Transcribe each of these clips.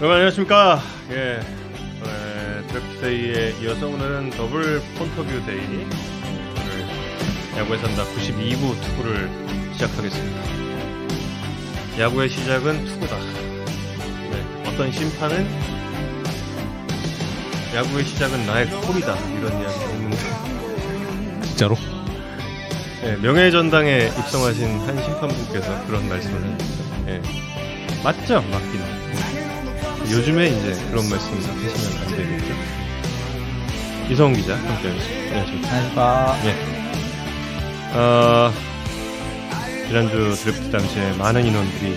여러분 안녕하십니까? 예, 예 draft day에 이어서 오늘은 double phoneterview day 오늘 야구에 산다 92부 투구를 시작하겠습니다. 야구의 시작은 투구다. 네, 어떤 심판은 야구의 시작은 나의 콜이다 이런 이야기가 있는데 진짜로? 예, 명예전당에 입성하신 한 심판분께서 그런 말씀을 하셨죠. 예, 맞죠, 맞기는. 요즘에 이제 그런 말씀 하시면 안 되겠죠. 이성훈 기자 함께하겠습니다. 안녕하십니까. 안녕하십니까. 예. 어, 지난주 드래프트 당시에 많은 인원들이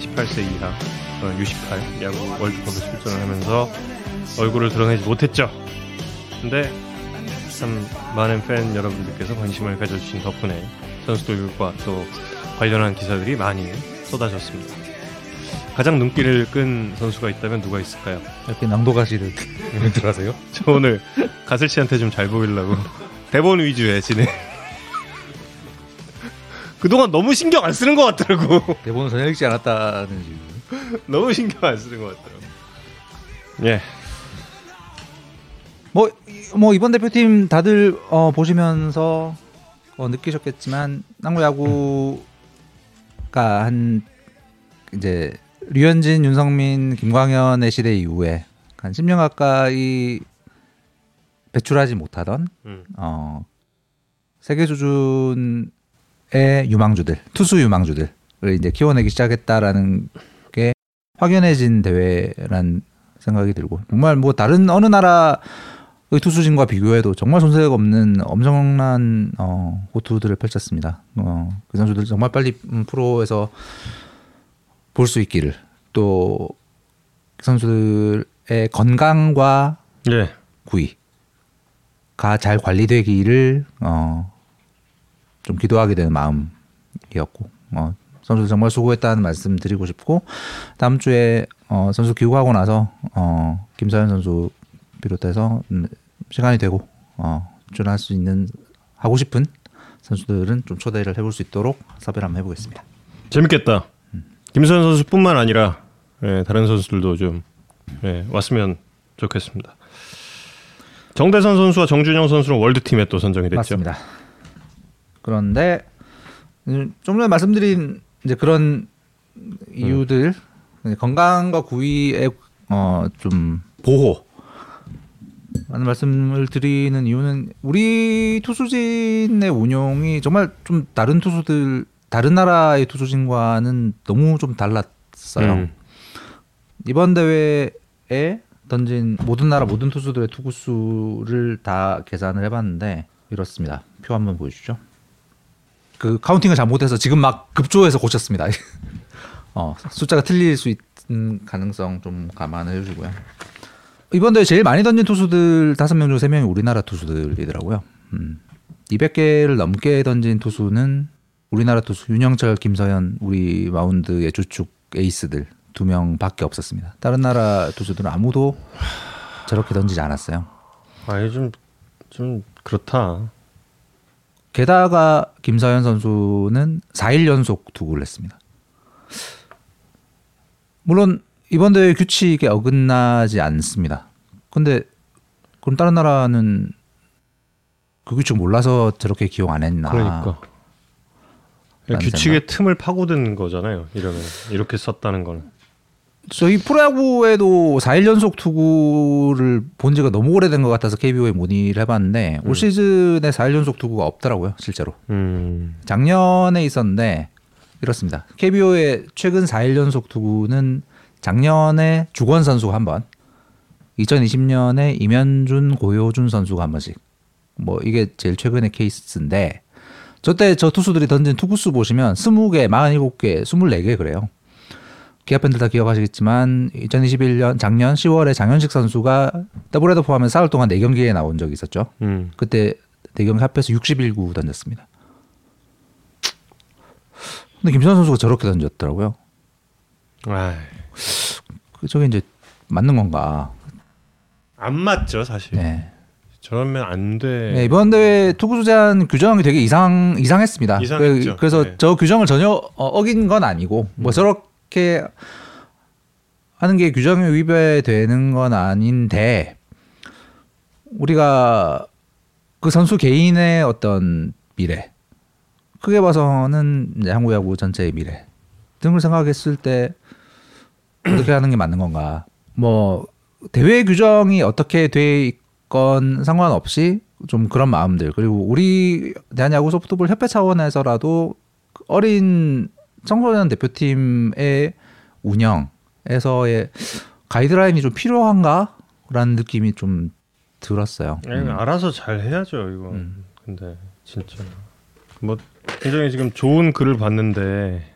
18세 이하 어, U18 야구 월드컵에 출전을 하면서 얼굴을 드러내지 못했죠. 근데 참 많은 팬 여러분들께서 관심을 가져주신 덕분에 선수들과 또 관련한 기사들이 많이 쏟아졌습니다. 가장 눈길을 끈 선수가 있다면 누가 있을까요? 이렇게 멘트를 하세요? 저 오늘 가슬 씨한테 좀 잘 보이려고 대본 위주의 진행. 그동안 너무 신경 안 쓰는 것 같더라고. 대본을 전혀 읽지 않았다는 지금. 너무 신경 안 쓰는 것 같더라고. 예. 뭐, 이- 뭐 이번 대표팀 다들 어, 보시면서 어, 느끼셨겠지만 낭구 야구가 한 이제 류현진, 윤성민, 김광현의 시대 이후에 한 10년 가까이 배출하지 못하던 음. 어, 세계 수준의 유망주들, 투수 유망주들을 이제 키워내기 시작했다라는 게 확연해진 대회란 생각이 들고 정말 뭐 다른 어느 나라 의 투수진과 비교해도 정말 손색 없는 엄청난 어, 호투들을 펼쳤습니다. 어, 그 선수들 정말 빨리 음, 프로에서 볼 수 있기를 또그 선수들의 건강과 예. 구위가 잘 관리되기를 어, 좀 기도하게 되는 마음이었고 어, 선수들 정말 수고했다는 말씀 드리고 싶고 다음 주에 어, 선수 귀국하고 나서 어, 김서현 선수 비롯해서 음, 시간이 되고 어, 출연할 수 있는 하고 싶은 선수들은 좀 초대를 해볼 수 있도록 섭외를 한번 해보겠습니다. 재밌겠다. 김선 선수뿐만 아니라 예, 다른 선수들도 좀 예, 왔으면 좋겠습니다. 정대선 선수와 정준영 선수는 월드팀에 또 선정이 됐죠. 맞습니다. 그런데 음, 좀 전에 말씀드린 이제 그런 이유들 건강과 구위의 어, 좀 보호 라는 말씀을 드리는 이유는 우리 투수진의 운용이 정말 좀 다른 투수들 다른 나라의 투수진과는 너무 좀 달랐어요. 음. 이번 대회에 던진 모든 나라 모든 투수들의 투구수를 다 계산을 해봤는데 이렇습니다. 표 한번 보여주죠. 그 카운팅을 잘못해서 지금 막 급조해서 고쳤습니다. 어, 숫자가 틀릴 수 있는 가능성 좀 감안해 주시고요. 이번 대회 제일 많이 던진 투수들 다섯 명 중 세 명이 우리나라 투수들이더라고요. 음. 200개를 넘게 던진 투수는 우리나라 투수 윤영철, 김서현 우리 마운드의 주축 에이스들 두 명밖에 없었습니다. 다른 나라 투수들은 아무도 저렇게 던지지 않았어요. 아니 좀좀 그렇다. 게다가 김서현 선수는 4일 연속 투구를 했습니다. 물론 이번 대회 규칙에 어긋나지 않습니다. 근데 그럼 다른 나라는 그 규칙 몰라서 저렇게 기용 안 했나? 그러니까 규칙의 틈을 파고드는 거잖아요. 이러면 이렇게 썼다는 거는. 저희 프로야구에도 4일 연속 투구를 본 지가 너무 오래된 것 같아서 KBO에 문의를 해봤는데 올 시즌에 4일 연속 투구가 없더라고요, 실제로. 음. 작년에 있었는데 이렇습니다. KBO의 최근 4일 연속 투구는 작년에 주권 선수가 한 번, 2020년에 임현준, 고효준 선수가 한 번씩. 뭐 이게 제일 최근의 케이스인데 저때 저 투수들이 던진 투구수 보시면 20개, 47개, 24개 그래요. 기아 팬들 다 기억하시겠지만 2021년 작년 10월에 장현식 선수가 더블헤더 포함해 사흘 동안 4경기에 나온 적이 있었죠. 음. 그때 4경기 합해서 61구 던졌습니다. 근데 김선 선수가 저렇게 던졌더라고요. 아, 그 저게 이제 맞는 건가? 안 맞죠 사실. 네. 저러면 안 돼. 네, 이번 대회 투구 주제한 규정이 되게 이상 이상했습니다. 이상했죠. 그- 그래서 네. 저 규정을 전혀 어, 어긴 건 아니고 뭐 저렇게 하는 게 규정에 위배되는 건 아닌데 우리가 그 선수 개인의 어떤 미래 크게 봐서는 이제 한국 야구 전체의 미래 등을 생각했을 때 어떻게 하는 게 맞는 건가 뭐 대회 규정이 어떻게 돼있 건 상관없이 좀 그런 마음들 그리고 우리 대한야구 소프트볼 협회 차원에서라도 어린 청소년 대표팀의 운영에서의 가이드라인이 좀 필요한가라는 느낌이 좀 들었어요. 아니, 음. 알아서 잘 해야죠 이거. 음. 근데 진짜 뭐 굉장히 지금 좋은 글을 봤는데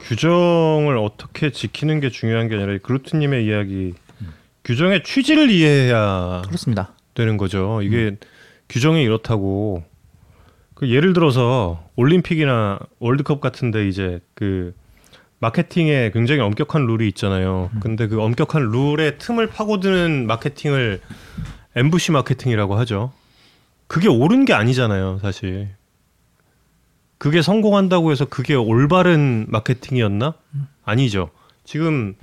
규정을 어떻게 지키는 게 중요한 게 아니라 이 그루트님의 이야기 규정의 취지를 이해해야 그렇습니다. 되는 거죠. 이게 규정이 이렇다고 그 예를 들어서 올림픽이나 월드컵 같은데 이제 그 마케팅에 굉장히 엄격한 룰이 있잖아요. 근데 그 엄격한 룰의 틈을 파고드는 마케팅을 엠부시 마케팅이라고 하죠. 그게 옳은 게 아니잖아요, 사실. 그게 성공한다고 해서 그게 올바른 마케팅이었나? 아니죠. 지금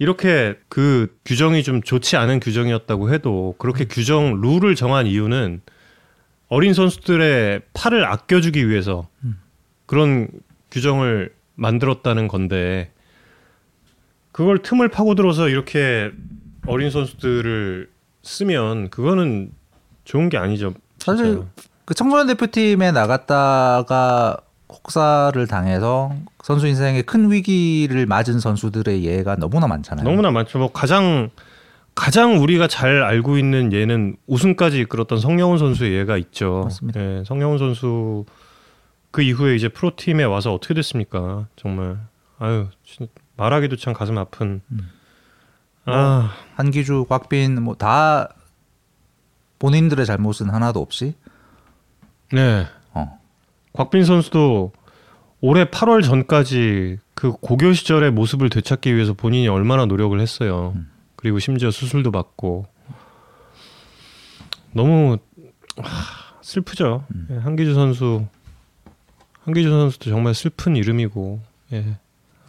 이렇게 그 규정이 좀 좋지 않은 규정이었다고 해도 그렇게 규정 룰을 정한 이유는 어린 선수들의 팔을 아껴주기 위해서 그런 규정을 만들었다는 건데 그걸 틈을 파고들어서 이렇게 어린 선수들을 쓰면 그거는 좋은 게 아니죠. 사실 그 청소년 대표팀에 나갔다가 혹사를 당해서 선수 인생에 큰 위기를 맞은 선수들의 예가 너무나 많잖아요. 너무나 많죠. 뭐 가장 가장 우리가 잘 알고 있는 예는 우승까지 이끌었던 성영훈 선수의 예가 있죠. 맞습니다. 예, 성영훈 선수 그 이후에 이제 프로팀에 와서 어떻게 됐습니까? 정말 아유 진- 말하기도 참 가슴 아픈. 음. 아 한기주, 곽빈 뭐 다 본인들의 잘못은 하나도 없이 네. 어. 곽빈 선수도 올해 8월 전까지 그 고교 시절의 모습을 되찾기 위해서 본인이 얼마나 노력을 했어요. 음. 그리고 심지어 수술도 받고 너무 하, 슬프죠. 음. 예, 한기주 선수 한기주 선수도 정말 슬픈 이름이고. 예.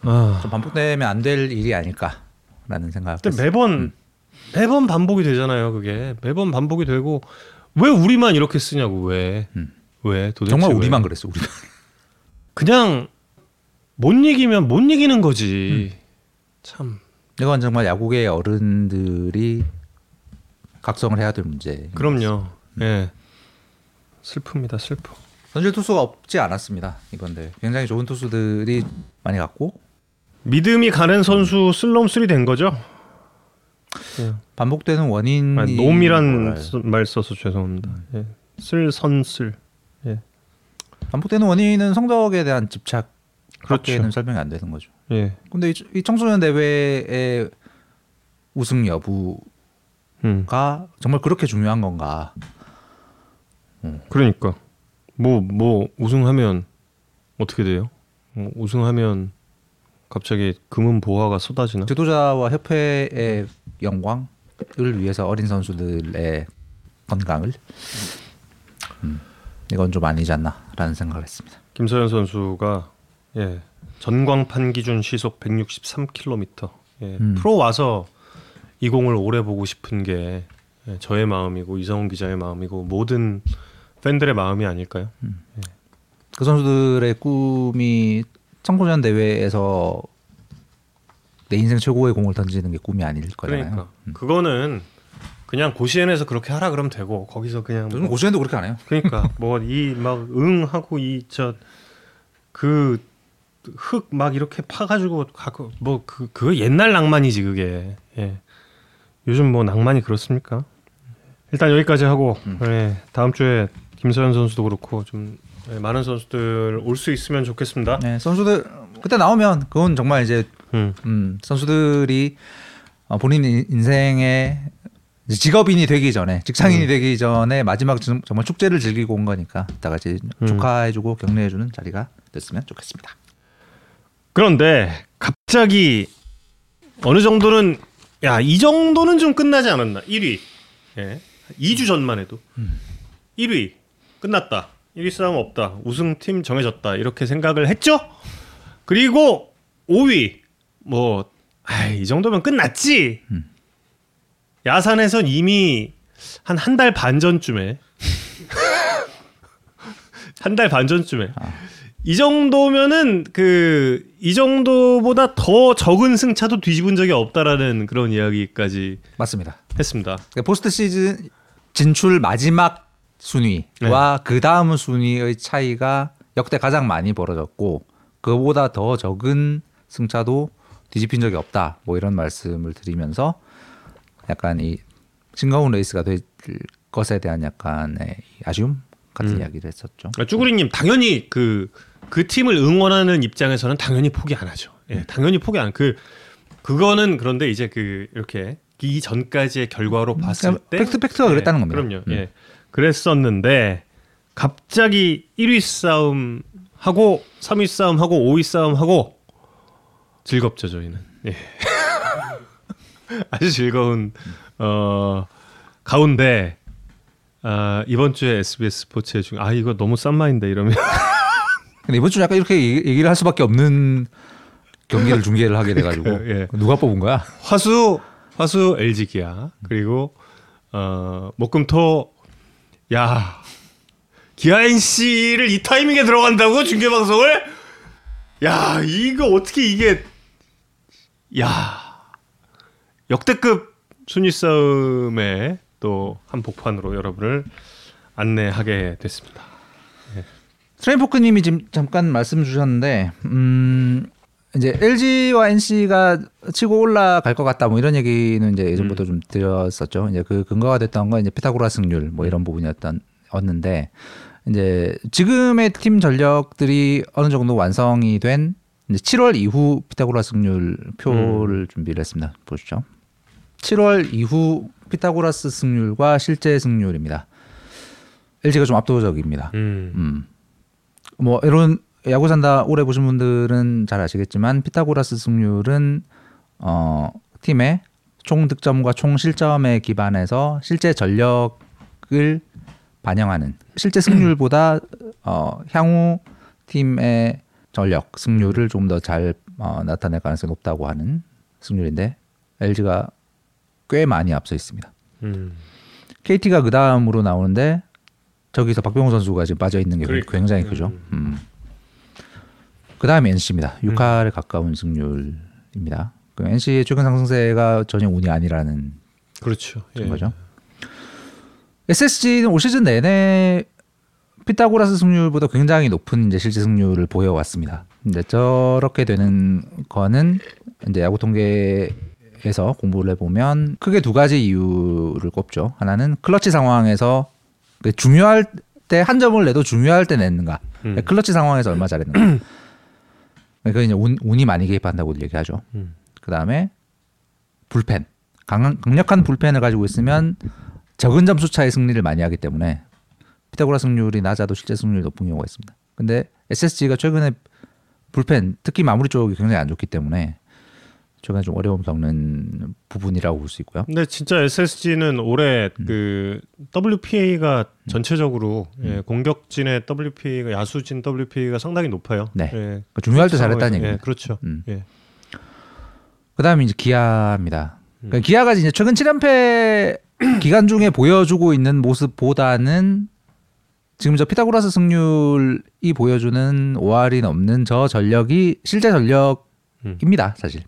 아. 좀 반복되면 안 될 일이 아닐까라는 생각. 근데 매번 매번 반복이 되잖아요. 그게 매번 반복이 되고 왜 우리만 이렇게 쓰냐고 왜? 음. 왜 도대체 정말 왜? 우리만 그랬어. 우리만. 그냥 못 이기면 못 이기는 거지. 참 이건 정말 야구계 어른들이 각성을 해야 될 문제. 그럼요. 예. 슬픕니다. 슬퍼. 선질 투수가 없지 않았습니다 이번 대회. 굉장히 좋은 투수들이 많이 갔고 믿음이 가는 선수 슬럼슬이 된 거죠. 예. 반복되는 원인이 아, 놈이란 말 써서 죄송합니다. 예. 슬선슬. 반복되는 원인은 성적에 대한 집착. 밖에는 설명이 안 되는 거죠. 예. 근데 이, 이 청소년 대회의 우승 여부가 음. 정말 그렇게 중요한 건가? 그러니까 뭐뭐 우승하면 어떻게 돼요? 뭐 우승하면 갑자기 금은 보화가 쏟아지나? 지도자와 협회의 영광을 위해서 어린 선수들의 건강을 음, 이건 좀 아니지 않나라는 생각을 했습니다. 김서현 선수가 예, 전광판 기준 시속 163km. 예, 음. 프로 와서 이 공을 오래 보고 싶은 게 예, 저의 마음이고 이성훈 기자의 마음이고 모든 팬들의 마음이 아닐까요? 그 선수들의 꿈이 청소년 대회에서 내 인생 최고의 공을 던지는 게 꿈이 아닐 거잖아요. 그러니까 그거는 그냥 고시엔에서 그렇게 하라 그러면 되고 거기서 그냥 요즘 뭐, 고시원도 그렇게 안 해요. 그러니까 뭐 이 막 응 하고 이 저 그 흙 막 이렇게 파가지고 가고 뭐 그 그거 옛날 낭만이지 그게 예. 요즘 뭐 낭만이 그렇습니까? 일단 여기까지 하고 예, 다음 주에 김서현 선수도 그렇고 좀 예, 많은 선수들 올 수 있으면 좋겠습니다. 네, 선수들 그때 나오면 그건 정말 이제 음. 음, 선수들이 어, 본인 인- 인생의 이제 직업인이 되기 전에 직장인이 음. 되기 전에 마지막 좀- 정말 축제를 즐기고 온 거니까 다 같이 음. 축하해주고 격려해주는 자리가 됐으면 좋겠습니다. 그런데 갑자기 어느 정도는 야 이 정도는 좀 끝나지 않았나 1위 예. 2주 전만 해도 1위 끝났다 1위 싸움 없다 우승팀 정해졌다 이렇게 생각을 했죠 그리고 5위 뭐 이 정도면 끝났지. 음. 야산에선 이미 한 한 달 반 전쯤에 한 달 반 전쯤에 아. 이 정도면은 그 이 정도보다 더 적은 승차도 뒤집은 적이 없다라는 그런 이야기까지 맞습니다. 했습니다. 그러니까 포스트 시즌 진출 마지막 순위와 그 다음 순위의 차이가 역대 가장 많이 벌어졌고 그보다 더 적은 승차도 뒤집힌 적이 없다. 뭐 이런 말씀을 드리면서 약간 이 싱거운 레이스가 될 것에 대한 약간의 이 아쉬움 같은 음. 이야기를 했었죠. 아, 쭈구리님 당연히 그그 팀을 응원하는 입장에서는 당연히 포기 안 하죠. 예, 당연히 포기 안. 그 그거는 그런데 이제 그 이렇게 이 전까지의 결과로 봤을 그러니까 때 팩트 팩트가 그랬다는 겁니다. 그럼요. 음. 예, 그랬었는데 갑자기 1위 싸움 하고 3위 싸움 하고 5위 싸움 하고 즐겁죠 저희는. 예. 아주 즐거운 어 가운데 아, 이번 주에 SBS 스포츠에 중 아 이거 너무 싼 마인데 이러면 근데 이번 주 약간 이렇게 얘기- 얘기를 할 수밖에 없는 경기를 중계를 하게 돼가지고 예. 누가 뽑은 거야? 화수 화수 LG 기아 그리고 어 목금토 야 기아 NC를 이 타이밍에 들어간다고 중계 방송을 야 이거 어떻게 이게 야 역대급 순위 싸움에 또한 복판으로 여러분을 안내하게 됐습니다. 트레인포크님이 지금 잠깐 말씀 주셨는데, 음, 이제 LG와 NC가 치고 올라갈 것 같다, 뭐 이런 얘기는 이제 예전부터 좀 드렸었죠. 이제 그 근거가 됐던 건 이제 피타고라 승률 뭐 이런 부분이었던 었는데, 이제 지금의 팀 전력들이 어느 정도 완성이 된 이제 7월 이후 피타고라 승률 표를 준비를 했습니다. 보시죠. 7월 이후 피타고라스 승률과 실제 승률입니다. LG가 좀 압도적입니다. 음. 음. 뭐 이런 야구 산다 오래 보신 분들은 잘 아시겠지만 피타고라스 승률은 어 팀의 총 득점과 총 실점에 기반해서 실제 전력을 반영하는 실제 승률보다 어 향후 팀의 전력 승률을 좀 더 잘 어, 나타낼 가능성이 높다고 하는 승률인데 LG가 꽤 많이 앞서 있습니다. 음. KT가 그 다음으로 나오는데 저기서 박병호 선수가 지금 빠져 있는 게 그러니까. 굉장히 크죠. 음. 그 다음에 NC입니다. 음. 6할에 가까운 승률입니다. 그 NC의 최근 상승세가 전혀 운이 아니라는 그렇죠. 예. 거죠. SSG는 올 시즌 내내 피타고라스 승률보다 굉장히 높은 이제 실제 승률을 보여왔습니다. 근데 저렇게 되는 거는 이제 야구 통계 에서 공부를 해보면 크게 두 가지 이유를 꼽죠. 하나는 클러치 상황에서 그 중요할 때 한 점을 내도 중요할 때 냈는가. 음. 클러치 상황에서 얼마 잘했는가. 그 이제 운, 운이 많이 개입한다고 얘기하죠. 음. 그 다음에 불펜 강, 강력한 불펜을 가지고 있으면 적은 점수 차의 승리를 많이 하기 때문에 피타고라 승률이 낮아도 실제 승률이 높은 경우가 있습니다. 근데 SSG가 최근에 불펜 특히 마무리 쪽이 굉장히 안 좋기 때문에 최근에 좀 어려움 겪는 부분이라고 볼 수 있고요. 근데 진짜 SSG는 올해 그 WPA가 전체적으로 예, 공격진의 WPA가 야수진 WPA가 상당히 높아요. 네. 예. 그러니까 중요할 때 잘했다는 예, 얘기입니다. 그렇죠. 음. 예. 그다음에 이제 기아입니다. 그러니까 기아가 이제 최근 7연패 기간 중에 보여주고 있는 모습보다는 지금 저 피타고라스 승률이 보여주는 5할이 넘는 저 전력이 실제 전력입니다, 사실.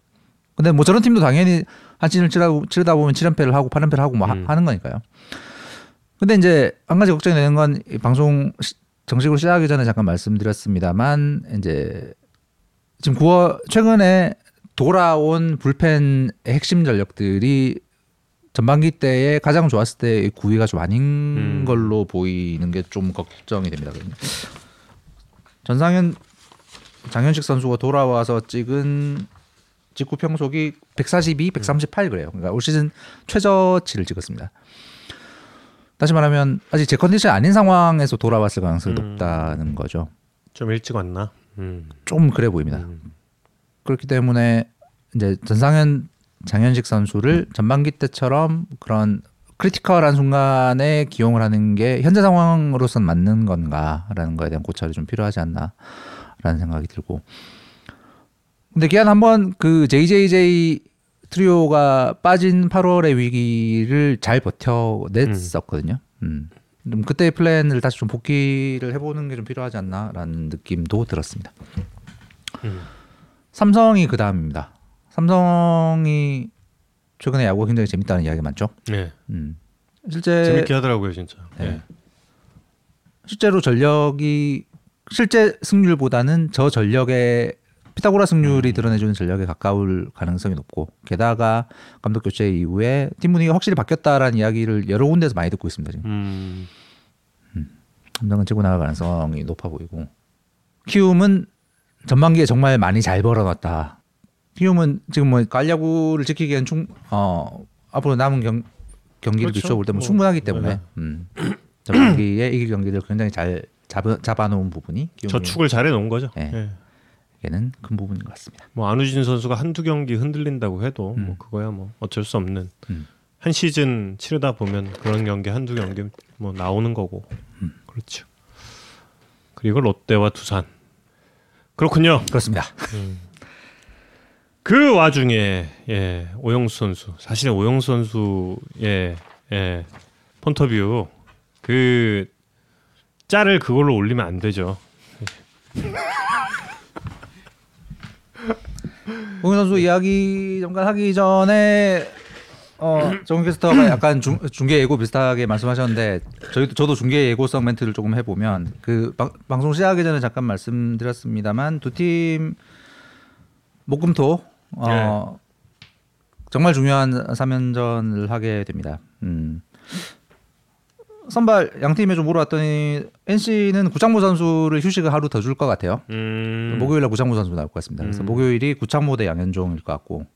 근데 뭐 저런 팀도 당연히 한 시즌을 치르다, 치르다 보면 7연패를 하고 8연패를 하고 뭐 하- 음. 하는 거니까요. 근데 이제 한 가지 걱정이 되는 건이 방송 시- 정식으로 시작하기 전에 잠깐 말씀드렸습니다만 이제 지금 9월 최근에 돌아온 불펜 핵심 전력들이 전반기 때에 가장 좋았을 때의 9위가 좀 아닌 음. 걸로 보이는 게 좀 걱정이 됩니다. 전상현 장현식 선수가 돌아와서 찍은 직구 평속이 142, 138 그래요. 그러니까 올 시즌 최저치를 찍었습니다. 다시 말하면 아직 제 컨디션 아닌 상황에서 돌아왔을 가능성이 음. 높다는 거죠. 좀 일찍 왔나? 음. 좀 그래 보입니다. 음. 그렇기 때문에 이제 전상현 장현식 선수를 전반기 때처럼 그런 critical한 순간에 기용을 하는 게 현재 상황으로선 맞는 건가라는 거에 대한 고찰이 좀 필요하지 않나라는 생각이 들고 근데 기한 한번 그 JJJ 트리오가 빠진 8월의 위기를 잘 버텨냈었거든요. 음. 좀 그때 플랜을 다시 좀 복귀를 해보는 게 좀 필요하지 않나라는 느낌도 들었습니다. 음. 삼성이 그 다음입니다. 삼성이 최근에 야구 가 굉장히 재밌다는 이야기 많죠. 네. 음. 실제 재밌게 하더라고요, 진짜. 네. 네. 실제로 전력이 실제 승률보다는 저 전력의 피타고라 승률이 드러내주는 전력에 가까울 가능성이 높고 게다가 감독 교체 이후에 팀 분위기가 확실히 바뀌었다라는 이야기를 여러 군데서 많이 듣고 있습니다. 지금 음. 감독은 치고 나갈 가능성이 높아 보이고 키움은 전반기에 정말 많이 잘 벌어놨다. 키움은 지금 뭐 깔야구를 지키기엔 충 어, 앞으로 남은 경, 경기를 그렇죠. 비춰볼 때뭐 뭐, 충분하기 때문에 네. 음. 전반기에 이길 경기를 굉장히 잘 잡아, 잡아놓은 부분이 저축을 잘해 놓은 거죠. 네. 예. 키움에게는 큰 부분인 것 같습니다. 뭐 안우진 선수가 한두 경기 흔들린다고 해도 뭐 그거야 뭐 어쩔 수 없는 음. 한 시즌 치르다 보면 그런 경기 한두 경기 뭐 나오는 거고 그렇죠. 그리고 롯데와 두산 그렇군요. 그렇습니다. 그 와중에 예 오영수 선수 사실은 오영수 선수의 예 폰터뷰 그 짤을 그걸로 올리면 안 되죠. 공인 선수 이야기 잠깐 하기 전에 어, 정훈 캐스터가 약간 중, 중계 예고 비슷하게 말씀하셨는데 저희도 저도 중계 예고성 멘트를 조금 해보면 그 방, 방송 시작하기 전에 잠깐 말씀드렸습니다만 두 팀 목금토 어, 정말 중요한 3연전을 하게 됩니다. 음. 선발 양 팀에 좀 물어봤더니 NC는 구창모 선수를 휴식을 하루 더 줄 것 같아요. 음, 목요일날 구창모 선수 나올 것 같습니다. 그래서 음. 목요일이 구창모 대 양현종일 것 같고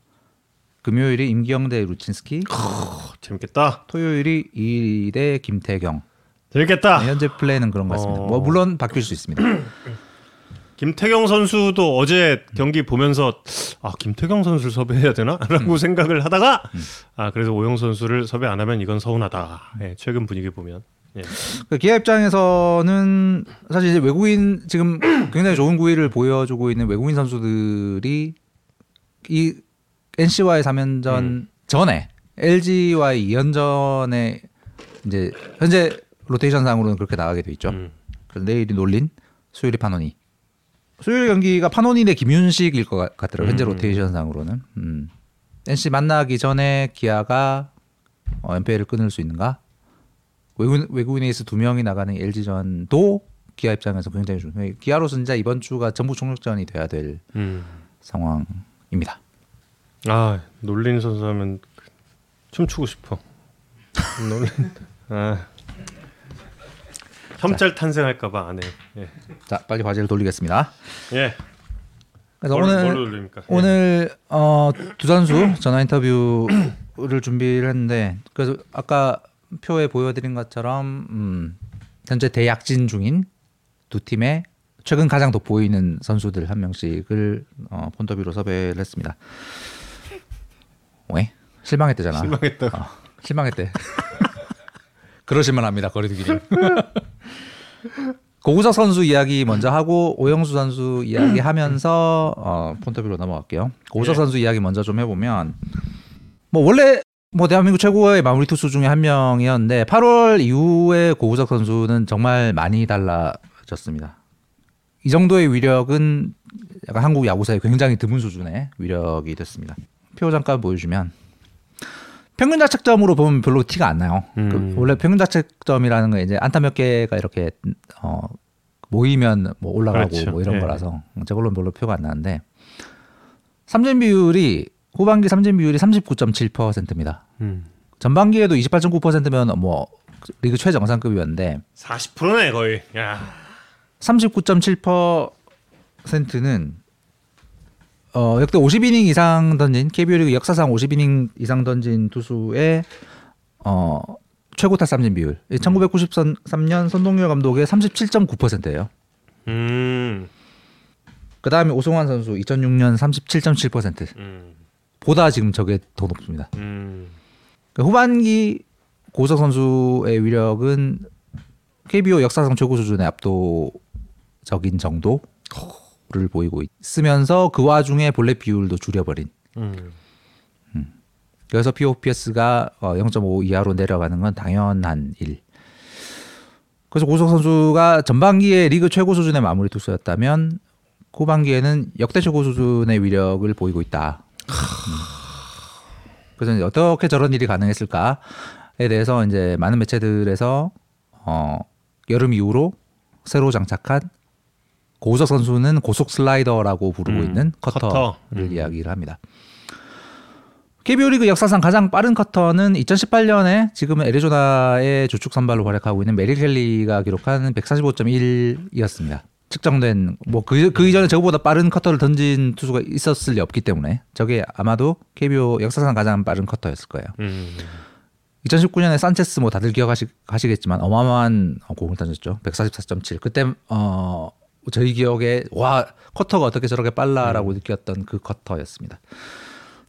금요일이 임기영 대 루친스키, 어, 재밌겠다. 토요일이 이대 김태경. 재밌겠다. 네, 현재 플레이는 그런 것 같습니다. 어. 뭐 물론 바뀔 수 있습니다. 김태경 선수도 어제 경기 보면서 아 김태경 선수를 섭외해야 되나라고 생각을 하다가 아 그래서 오영 선수를 섭외 안 하면 이건 서운하다. 예, 최근 분위기 보면 예. 그 기아 입장에서는 사실 이제 외국인 지금 굉장히 좋은 구위를 보여주고 있는 외국인 선수들이 이 NC와의 3연전 전에 LG와의 2연전에 이제 현재 로테이션 상으로는 그렇게 나가게 돼 있죠. 음. 그래서 내일이 놀린 수요일이 파노니. 수요일 경기가 파노니 대 김윤식일 것 같- 같더라고요. 현재 음. 로테이션 상으로는. 음. NC 만나기 전에 기아가 어, 연패를 끊을 수 있는가? 외국인, 외국인 에이스 두 명이 나가는 LG전도 기아 입장에서 굉장히 중요해요. 기아로서 진짜 이번 주가 전부 총력전이 돼야 될 음. 상황입니다. 아 놀린 선수 하면 그- 춤추고 싶어. 놀린. 아. 혐짤 탄생할까봐 안 해. 예. 자, 빨리 과제를 돌리겠습니다. 예. 그래서 뭘, 오늘 돌립니까? 예. 오늘 어, 두 선수 전화 인터뷰를 준비를 했는데 그래서 아까 표에 보여드린 것처럼 음, 현재 대약진 중인 두 팀의 최근 가장 돋보이는 선수들 한 명씩을 어, 폰터뷰로 섭외를 했습니다. 왜? 실망했대잖아. 실망했다. 어, 실망했대. 그러실만 합니다. 거리두기는. 고구석 선수 이야기 먼저 하고 오영수 선수 이야기 하면서 어, 폰터뷰로 넘어갈게요. 고구석 예. 선수 이야기 먼저 좀 해보면 뭐 원래 뭐 대한민국 최고의 마무리 투수 중에 한 명이었는데 8월 이후에 고구석 선수는 정말 많이 달라졌습니다. 이 정도의 위력은 약간 한국 야구사에 굉장히 드문 수준의 위력이 됐습니다. 표 잠깐 보여주면 평균 자책점으로 보면 별로 티가 안 나요. 음. 그 원래 평균 자책점이라는 건 이제 안타 몇 개가 이렇게 어 모이면 뭐 올라가고 그렇죠. 뭐 이런 예. 거라서 저걸로는 별로 표가 안 나는데 삼진 비율이 후반기 삼진 비율이 39.7%입니다. 음. 전반기에도 28.9%면 뭐 리그 최정상급이었는데 40%네 거의. 야. 39.7%는 어 역대 50이닝 이상 던진 KBO 리그 역사상 50이닝 이상 던진 투수의 어 최고 타삼진 비율. 1993년 선동열 감독의 37.9%예요. 음. 그다음에 오승환 선수 2006년 37.7%. 음. 보다 지금 저게 더 높습니다. 음. 그 후반기 고석 선수의 위력은 KBO 역사상 최고 수준의 압도적인 정도. 속도 를 보이고 있으면서 그 와중에 볼넷 비율도 줄여버린. 음. 그래서 POPS가 0.5 이하로 내려가는 건 당연한 일. 그래서 고석 선수가 전반기에 리그 최고 수준의 마무리 투수였다면 후반기에는 역대 최고 수준의 위력을 보이고 있다. 음. 그래서 어떻게 저런 일이 가능했을까에 대해서 이제 많은 매체들에서 어, 여름 이후로 새로 장착한 고우석 선수는 고속 슬라이더라고 부르고 음, 있는 커터를 커터. 음. 이야기를 합니다. KBO 리그 역사상 가장 빠른 커터는 2018년에 지금 애리조나의 주축 선발로 활약하고 있는 메릴 켈리가 기록한 145.1이었습니다. 측정된 뭐그 그 이전에 저보다 빠른 커터를 던진 투수가 있었을 리 없기 때문에 저게 아마도 KBO 역사상 가장 빠른 커터였을 거예요. 음. 2019년에 산체스 뭐 다들 기억하시겠지만 어마어마한 공을 던졌죠. 144.7. 그때 어 저희 기억에 와 커터가 어떻게 저렇게 빨라라고 느꼈던 그 커터였습니다.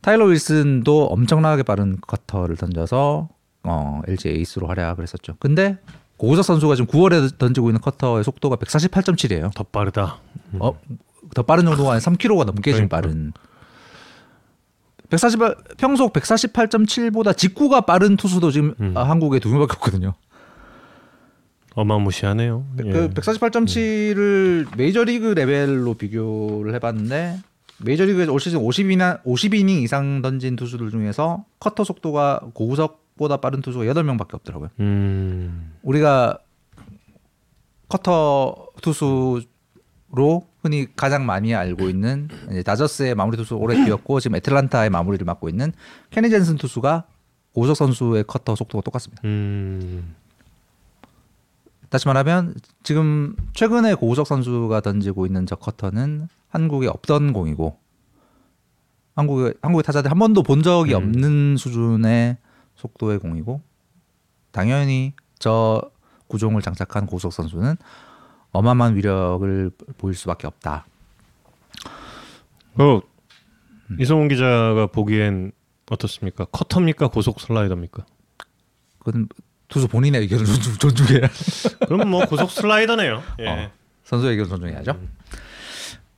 타일러 윌슨도 엄청나게 빠른 커터를 던져서 어 LG 에이스로 활약을 했었죠. 근데 고우석 선수가 지금 9월에 던지고 있는 커터의 속도가 148.7이에요. 더 빠르다. 어, 더 빠른 정도가 아니라 3km가 넘게 지금 그러니까. 빠른. 148 평속 148.7보다 직구가 빠른 투수도 지금 음. 아, 한국에 두 명밖에 없거든요. 어마무시하네요. 예. 그 148.7을 메이저리그 레벨로 비교를 해봤는데 메이저리그에서 올 시즌 50이나 50이닝 이상 던진 투수들 중에서 커터 속도가 고우석보다 빠른 투수가 8명밖에 없더라고요. 음. 우리가 커터 투수로 흔히 가장 많이 알고 있는 다저스의 마무리 투수 오래 뛰었고 지금 애틀란타의 마무리를 맡고 있는 케니 젠슨 투수가 고우석 선수의 커터 속도가 똑같습니다. 음. 다시 말하면 지금 최근에 고우석 선수가 던지고 있는 저 커터는 한국에 없던 공이고 한국의 한국의 타자들 한 번도 본 적이 음. 없는 수준의 속도의 공이고 당연히 저 구종을 장착한 고우석 선수는 어마어마한 위력을 보일 수밖에 없다. 그 이성훈 기자가 보기엔 어떻습니까? 커터입니까? 고속 슬라이더입니까? 그건 투수 본인의 의견을 존중- 존중해야 그럼 뭐 고속 슬라이더네요. 예. 어. 선수의 의견을 존중해야죠.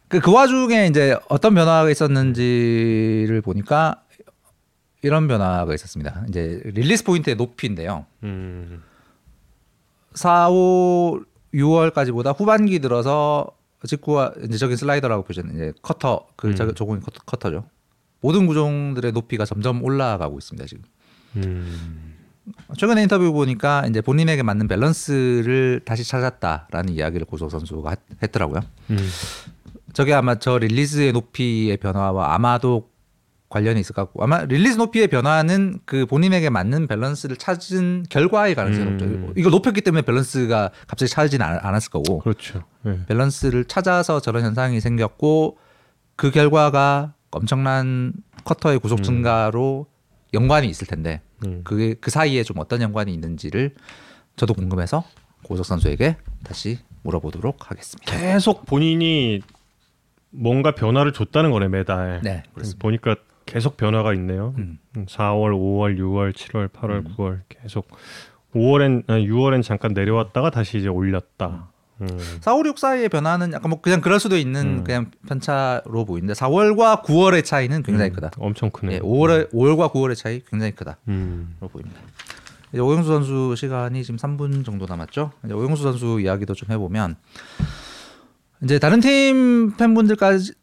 그, 그 와중에 이제 어떤 변화가 있었는지를 보니까 이런 변화가 있었습니다. 이제 release point의 높이인데요. 음. 4, 5, 6월까지보다 후반기 들어서 직구와 이제 저긴 슬라이더라고 표시는 이제 커터 그 저- 음. 저공이 커터, 커터죠. 모든 구종들의 높이가 점점 올라가고 있습니다 지금. 음. 최근에 인터뷰 보니까 이제 본인에게 맞는 밸런스를 다시 찾았다라는 이야기를 고우석 선수가 했- 했더라고요. 음. 저게 아마 저 release의 높이의 변화와 아마도 관련이 있을 것 같고 아마 release 높이의 변화는 그 본인에게 맞는 밸런스를 찾은 결과의 가능성이 음. 높죠. 이걸 높였기 때문에 밸런스가 갑자기 찾아지는 않- 않았을 거고 그렇죠. 예. 밸런스를 찾아서 저런 현상이 생겼고 그 결과가 엄청난 커터의 구속 음. 증가로 연관이 있을 텐데 음. 그게 그 사이에 좀 어떤 연관이 있는지를 저도 궁금해서 고석 선수에게 다시 물어보도록 하겠습니다. 계속 본인이 뭔가 변화를 줬다는 거네 매달. 네, 그렇습니다. 보니까 계속 변화가 있네요. 음. 4월, 5월, 6월, 7월, 8월, 9월 계속 5월엔 아니, 6월엔 잠깐 내려왔다가 다시 이제 올렸다. 음. 4, 5, 6 사이의 변화는 약간 뭐 그냥 그럴 수도 있는 음. 그냥 편차로 보이는데 4월과 9월의 차이는 굉장히 음, 크다. 엄청 크네. 예, 5월의 5월과 9월의 차이 굉장히 크다로 음. 보입니다. 이제 오영수 선수 시간이 지금 3분 정도 남았죠. 이제 오영수 선수 이야기도 좀 해보면 이제 다른 팀 팬분들까지는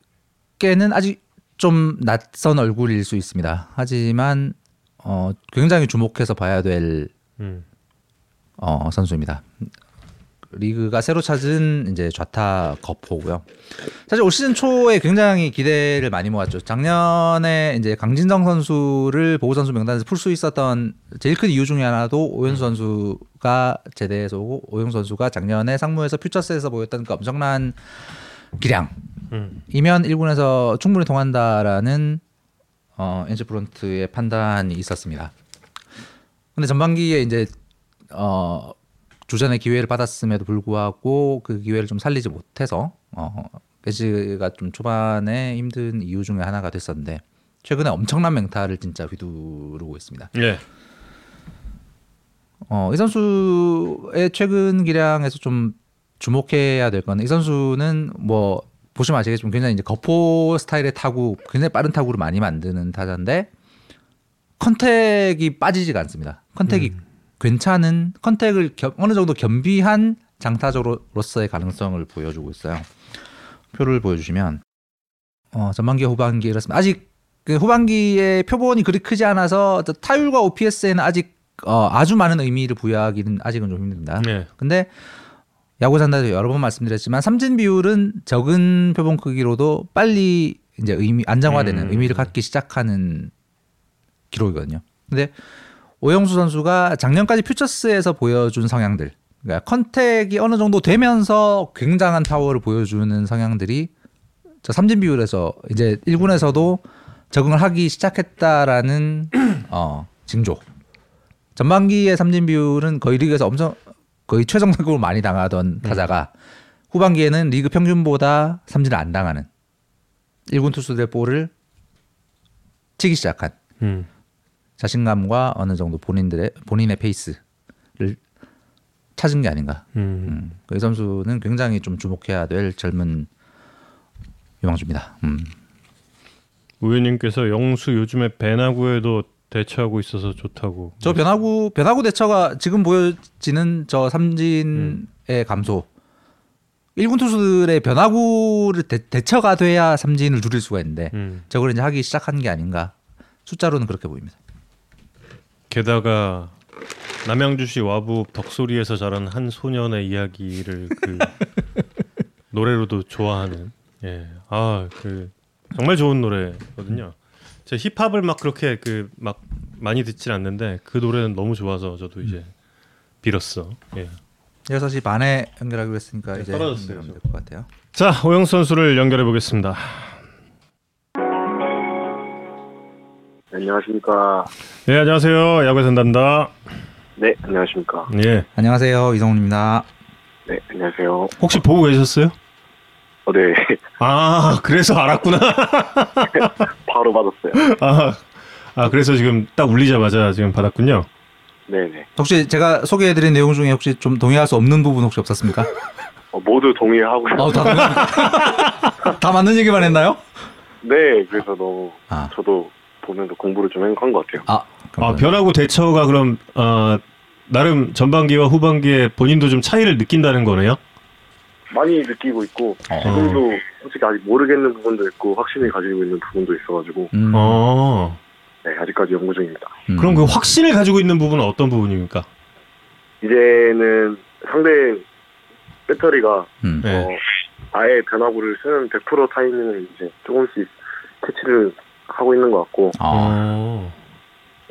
아직 좀 낯선 얼굴일 수 있습니다. 하지만 어, 굉장히 주목해서 봐야 될 음. 어, 선수입니다. 리그가 새로 찾은 이제 좌타 거포고요. 사실 올 시즌 초에 굉장히 기대를 많이 모았죠. 작년에 이제 강진성 선수를 보호 선수 명단에서 풀 수 있었던 제일 큰 이유 중에 하나도 오영수 선수가 제대해서 오고 오영수 선수가 작년에 상무에서 퓨처스에서 보였던 그 엄청난 기량 음. 이면 1군에서 충분히 통한다라는 어, 엔지 프론트의 판단이 있었습니다. 근데 전반기에 이제 어, 주전의 기회를 받았음에도 불구하고 그 기회를 좀 살리지 못해서 어, 베지가 좀 초반에 힘든 이유 중에 하나가 됐었는데 최근에 엄청난 맹타를 진짜 휘두르고 있습니다. 예. 어, 이 선수의 최근 기량에서 좀 주목해야 될 건 이 선수는 뭐 보시면 아시겠지만 굉장히 이제 거포 스타일의 타구, 굉장히 빠른 타구를 많이 만드는 타자인데 contact이 빠지지가 않습니다. contact이 괜찮은 contact을 겸- 어느 정도 겸비한 장타자로서의 가능성을 보여주고 있어요. 표를 보여주시면 어, 전반기 후반기 이렇습니다. 아직 그 후반기의 표본이 그리 크지 않아서 저 타율과 OPS에는 아직 어, 아주 많은 의미를 부여하기는 아직은 좀 힘듭니다. 네. 근데 야구 산다도 여러 번 말씀드렸지만 삼진 비율은 적은 표본 크기로도 빨리 이제 의미 안정화되는 음. 의미를 갖기 시작하는 기록이거든요. 근데 오영수 선수가 작년까지 퓨처스에서 보여준 성향들, 그러니까 컨택이 어느 정도 되면서 굉장한 파워를 보여주는 성향들이 저 삼진 비율에서 이제 1군에서도 적응을 하기 시작했다라는 어, 징조. 전반기의 삼진 비율은 거의 리그에서 엄청 거의 최정 사격을 많이 당하던 타자가 후반기에는 리그 평균보다 삼진을 안 당하는 1군 투수들의 볼을 치기 시작한 음. 자신감과 어느 정도 본인들의 본인의 페이스를 찾은 게 아닌가. 음. 음. 그이 선수는 굉장히 좀 주목해야 될 젊은 유망주입니다. 음. 우유님께서 영수 요즘에 배나구에도 대처하고 있어서 좋다고. 저 변화구 변화구 대처가 지금 보여지는 저 삼진의 감소. 1군 투수들의 변화구를 대, 처가 돼야 삼진을 줄일 수가 있는데 음. 저걸 이제 하기 시작한 게 아닌가. 숫자로는 그렇게 보입니다. 게다가 남양주시 와부 덕소리에서 자란 한 소년의 이야기를 그 노래로도 좋아하는 예. 아, 그 정말 좋은 노래거든요. 제 힙합을 막 그렇게 그 막 많이 듣진 않는데 그 노래는 너무 좋아서 저도 이제 빌었어. 예. 6시 반에 연결하기로 했으니까 네, 이제 떨어졌어요, 연결하면 될것 같아요. 자, 오영수 선수를 연결해 보겠습니다. 안녕하십니까. 네, 안녕하세요. 야구에 산단다. 네, 안녕하십니까. 예. 안녕하세요. 이성훈입니다. 네, 안녕하세요. 혹시 보고 계셨어요? 어, 네, 아, 그래서 알았구나. 바로 받았어요. 아, 아, 그래서 지금 딱 울리자마자 지금 받았군요. 네네. 혹시 제가 소개해드린 내용 중에 혹시 좀 동의할 수 없는 부분 혹시 없었습니까? 어, 모두 동의하고요. 어, 다, 동의... 다 맞는 얘기만 했나요? 네, 그래서 너무 아, 저도 보면서 공부를 좀 한 것 같아요. 아, 아. 변하고 대처가 그럼 어, 나름 전반기와 후반기에 본인도 좀 차이를 느낀다는 거네요. 많이 느끼고 있고 어. 지금도 솔직히 아직 모르겠는 부분도 있고 확신을 가지고 있는 부분도 있어가지고 음, 어. 네, 아직까지 연구 중입니다. 음. 그럼 그 확신을 가지고 있는 부분은 어떤 부분입니까? 이제는 상대 배터리가 음. 네. 어, 아예 변화구를 쓰는 100% 타이밍을 이제 조금씩 캐치를 하고 있는 것 같고 아, 어.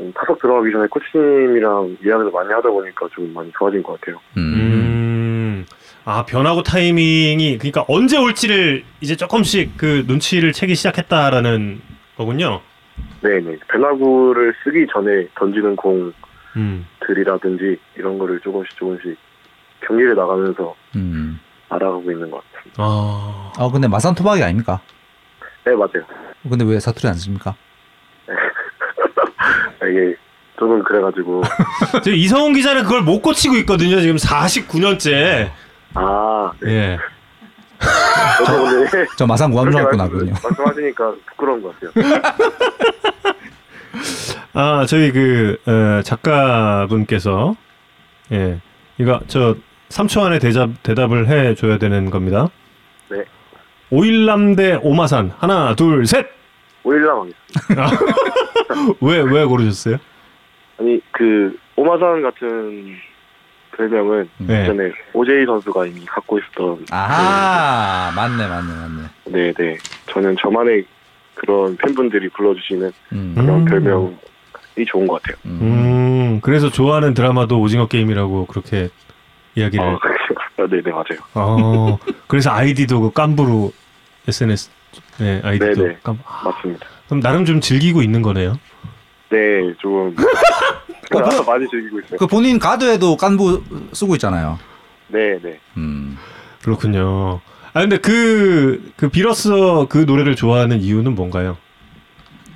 음, 타석 들어가기 전에 코치님이랑 이야기를 많이 하다 보니까 좀 많이 좋아진 것 같아요. 음. 음. 아, 변하고 타이밍이 그러니까 언제 올지를 이제 조금씩 그 눈치를 채기 시작했다라는 거군요. 네네. 변화구를 쓰기 전에 던지는 음. 공들이라든지 이런 거를 조금씩 조금씩 경기를 나가면서 음. 알아가고 있는 것 같습니다. 아. 어, 근데 마산 토박이 아닙니까? 네, 맞아요. 근데 왜 사투리 안 씁니까? 이게 저는 그래가지고 지금 이성훈 기자는 그걸 못 고치고 있거든요. 지금 49년째. 아, 네. 예. 저도 오늘 저 마산 고함중학교 나거든요. 말씀하시니까 부끄러운 것 같아요. 아, 저희 그 어, 작가분께서 예. 이거 저 3초 안에 대답 대답을 해 줘야 되는 겁니다. 네. 오일남 대 오마산. 하나, 둘, 셋. 오일남 하겠습니다. 왜왜 고르셨어요? 아니 그 오마산 같은 별명은 네. 전에 오제이 선수가 이미 갖고 있었던 아하, 맞네, 맞네, 맞네. 네네 저는 저만의 그런 팬분들이 불러주시는 음. 그런 음. 별명이 좋은 것 같아요. 음. 음. 그래서 좋아하는 드라마도 오징어 게임이라고 그렇게 이야기를 아, 네네 맞아요. 어. 그래서 아이디도 그 깜부로 SNS 네, 아이디도 네네. 깜. 아, 맞습니다. 그럼 나름 좀 즐기고 있는 거네요. 네, 좀 많이 즐기고 있어요. 그 본인 가드에도 깐부 쓰고 있잖아요. 네, 네. 음. 그렇군요. 아 근데 그, 그 비로소 그 노래를 좋아하는 이유는 뭔가요?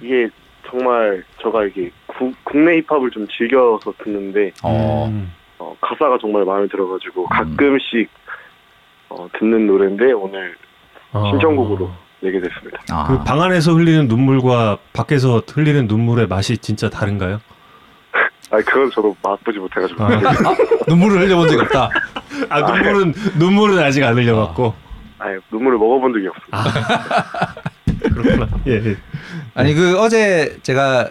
이게 정말 제가 이게 구- 국내 힙합을 좀 즐겨서 듣는데 어. 음. 어, 가사가 정말 마음에 들어가지고 가끔씩 어, 듣는 노래인데 오늘 아. 신청곡으로 내게 됐습니다. 아, 그방 안에서 흘리는 눈물과 밖에서 흘리는 눈물의 맛이 진짜 다른가요? 아 그건 저도 맛보지 못해가지고 아. 눈물을 흘려본 적이 없다. 아 눈물은 눈물은 아직 안 흘려갖고 아예 눈물을 먹어본 적이 없습니다. 그렇구나. 예. 예. 아니 그 어제 제가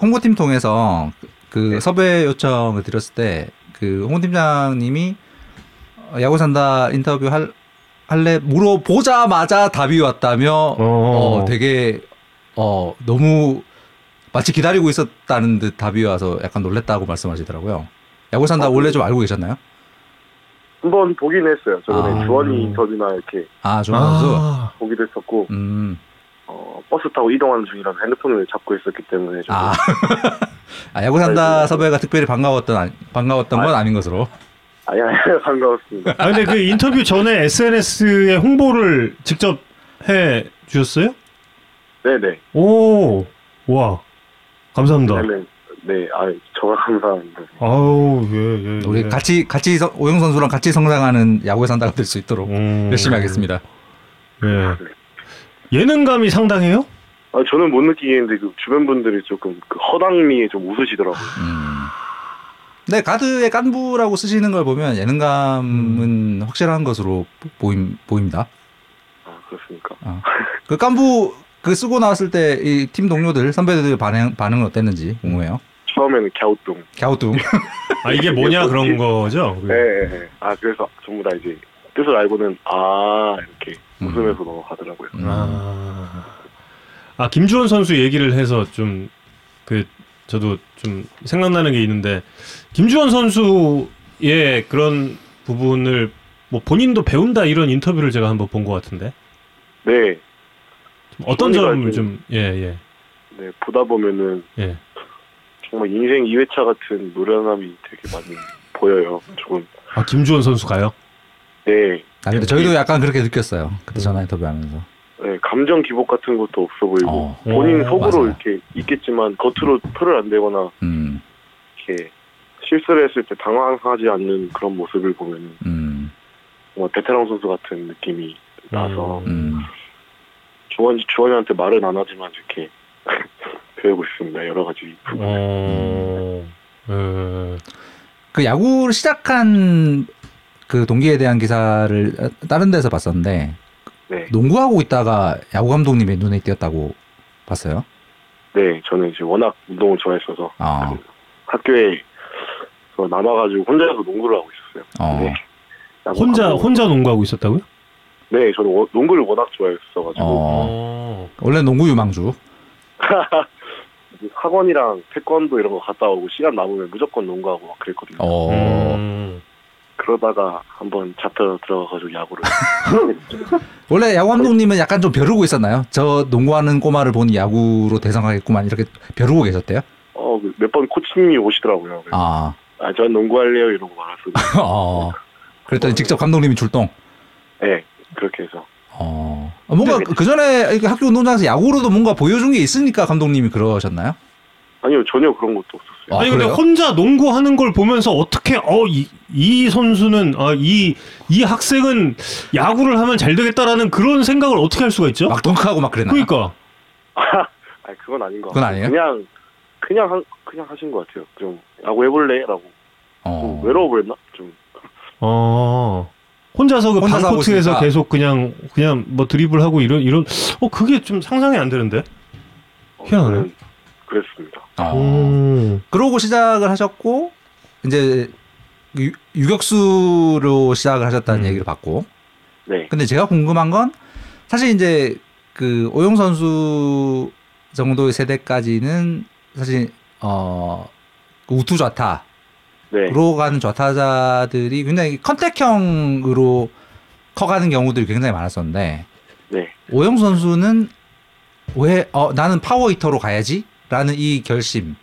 홍보팀 통해서 그 네. 섭외 요청을 드렸을 때 그 홍보 팀장님이 어, 야구 산다 인터뷰 할 할래 물어보자마자 답이 왔다며 어. 어, 되게 어 너무 마치 기다리고 있었다는 듯 답이 와서 약간 놀랬다고 말씀하시더라고요. 야구 산다 어, 원래 네. 좀 알고 계셨나요? 한번 보긴 했어요. 저번에 아. 주원이 인터뷰나 이렇게 아 조만 선수. 아, 보기도 했었고 음. 어, 버스 타고 이동하는 중이라서 핸드폰을 잡고 있었기 때문에 좀 아. 아 야구 산다 아이고. 섭외가 특별히 반가웠던 반가웠던 건 아닌 것으로. 아니 아니 반가웠습니다. 아 근데 그 인터뷰 전에 SNS에 홍보를 직접 해 주셨어요? 네네. 오, 와, 감사합니다. 왜냐면 네, 아 정말 감사합니다. 아우, 예, 예. 우리 예. 같이 같이 성- 오영 선수랑 같이 성장하는 야구에 산다가 될 수 있도록 음, 열심히 하겠습니다. 예. 예능감이 상당해요? 아 저는 못 느끼겠는데 그 주변 분들이 조금 그 허당미에 좀 웃으시더라고요. 음. 네 가드의 깐부라고 쓰시는 걸 보면 예능감은 확실한 것으로 보임 보입니다. 아 그렇습니까? 어. 그 깐부 그 쓰고 나왔을 때 이 팀 동료들 선배들 반응 반응은 어땠는지 궁금해요. 처음에는 갸우뚱. 갸우뚱. 아 이게 뭐냐 그런 거죠? 네, 네, 네. 아 그래서 전부 다 이제 뜻을 알고는 아 이렇게 음. 웃으면서 넘어가더라고요. 음. 아, 아 김주원 선수 얘기를 해서 좀 그 저도 좀 생각나는 게 있는데 김주원 선수의 그런 부분을 뭐 본인도 배운다 이런 인터뷰를 제가 한번 본 것 같은데 네, 좀 어떤 점을 좀- 좀예예 네 보다 보면은 예. 정말 인생 2회차 같은 노련함이 되게 많이 보여요. 조금 아 김주원 선수가요? 네, 아 근데 저희도 약간 그렇게 느꼈어요. 그때 전화 인터뷰하면서. 네 감정 기복 같은 것도 없어 보이고 어. 본인 어, 속으로 맞아요. 이렇게 있겠지만 겉으로 표를 안 대거나 음. 이렇게 실수를 했을 때 당황하지 않는 그런 모습을 보면 음. 정말 베테랑 선수 같은 느낌이 나서 음. 주원 주원이한테 말은 안 하지만 이렇게 배우고 있습니다. 여러 가지 부분. 어. 예. 그 야구를 시작한 그 동기에 대한 기사를 다른 데서 봤었는데 네, 농구하고 있다가 야구 감독님의 눈에 띄었다고 봤어요. 네, 저는 이제 워낙 운동을 좋아했어서 아. 그 학교에 서 남아가지고 혼자서 농구를 하고 있었어요. 어. 네. 혼자 감독- 혼자 농구하고 있었다고요? 네, 저는 워- 농구를 워낙 좋아했어가지고 어. 원래 농구 유망주. 학원이랑 태권도 이런 거 갔다 오고 시간 남으면 무조건 농구하고 막 그랬거든요. 어. 음. 그러다가 한번 잡혀 들어가가지고 야구를. 원래 야구 감독님은 약간 좀 벼르고 있었나요? 저 농구하는 꼬마를 보니 야구로 대성하겠구만 이렇게 벼르고 계셨대요? 어, 몇 번 코치님이 오시더라고요. 그래서 아. 아, 전 농구할래요 이러고 말았어요. 어. 그랬더니 직접 감독님이 출동. 네, 그렇게 해서. 어. 뭔가 그 전에 학교 운동장에서 야구로도 뭔가 보여준 게 있으니까 감독님이 그러셨나요? 아니요, 전혀 그런 것도 없었어요. 아, 아니 근데 그래요? 혼자 농구하는 걸 보면서 어떻게 어이 이 선수는 아이이 이 학생은 야구를 하면 잘 되겠다라는 그런 생각을 어떻게 할 수가 있죠? 막 덩크하고 막 그랬나요? 그러니까 아니 그건 아닌 것 그건 같아요. 아니에요? 그냥 그냥 한 그냥 하신 것 같아요. 좀 야구 해볼래라고. 어. 좀 외로워 보였나? 좀 어 혼자서 그 혼자서 하고 방코트에서 있으니까. 계속 그냥 그냥 뭐 드리블 하고 이런 이런 어 그게 좀 상상이 안 되는데. 어, 희한하네. 저는 그랬습니다. 어. 음. 그러고 시작을 하셨고 이제 유, 유격수로 시작을 하셨다는 음. 얘기를 받고 네, 근데 제가 궁금한 건 사실 이제 그 오영수 선수 정도의 세대까지는 사실 어 우투 좌타로 네, 가는 좌타자들이 굉장히 contact형으로 커가는 경우들이 굉장히 많았었는데 네. 오영수 선수는 왜 어, 나는 power hitter로 가야지 라는 이 결심을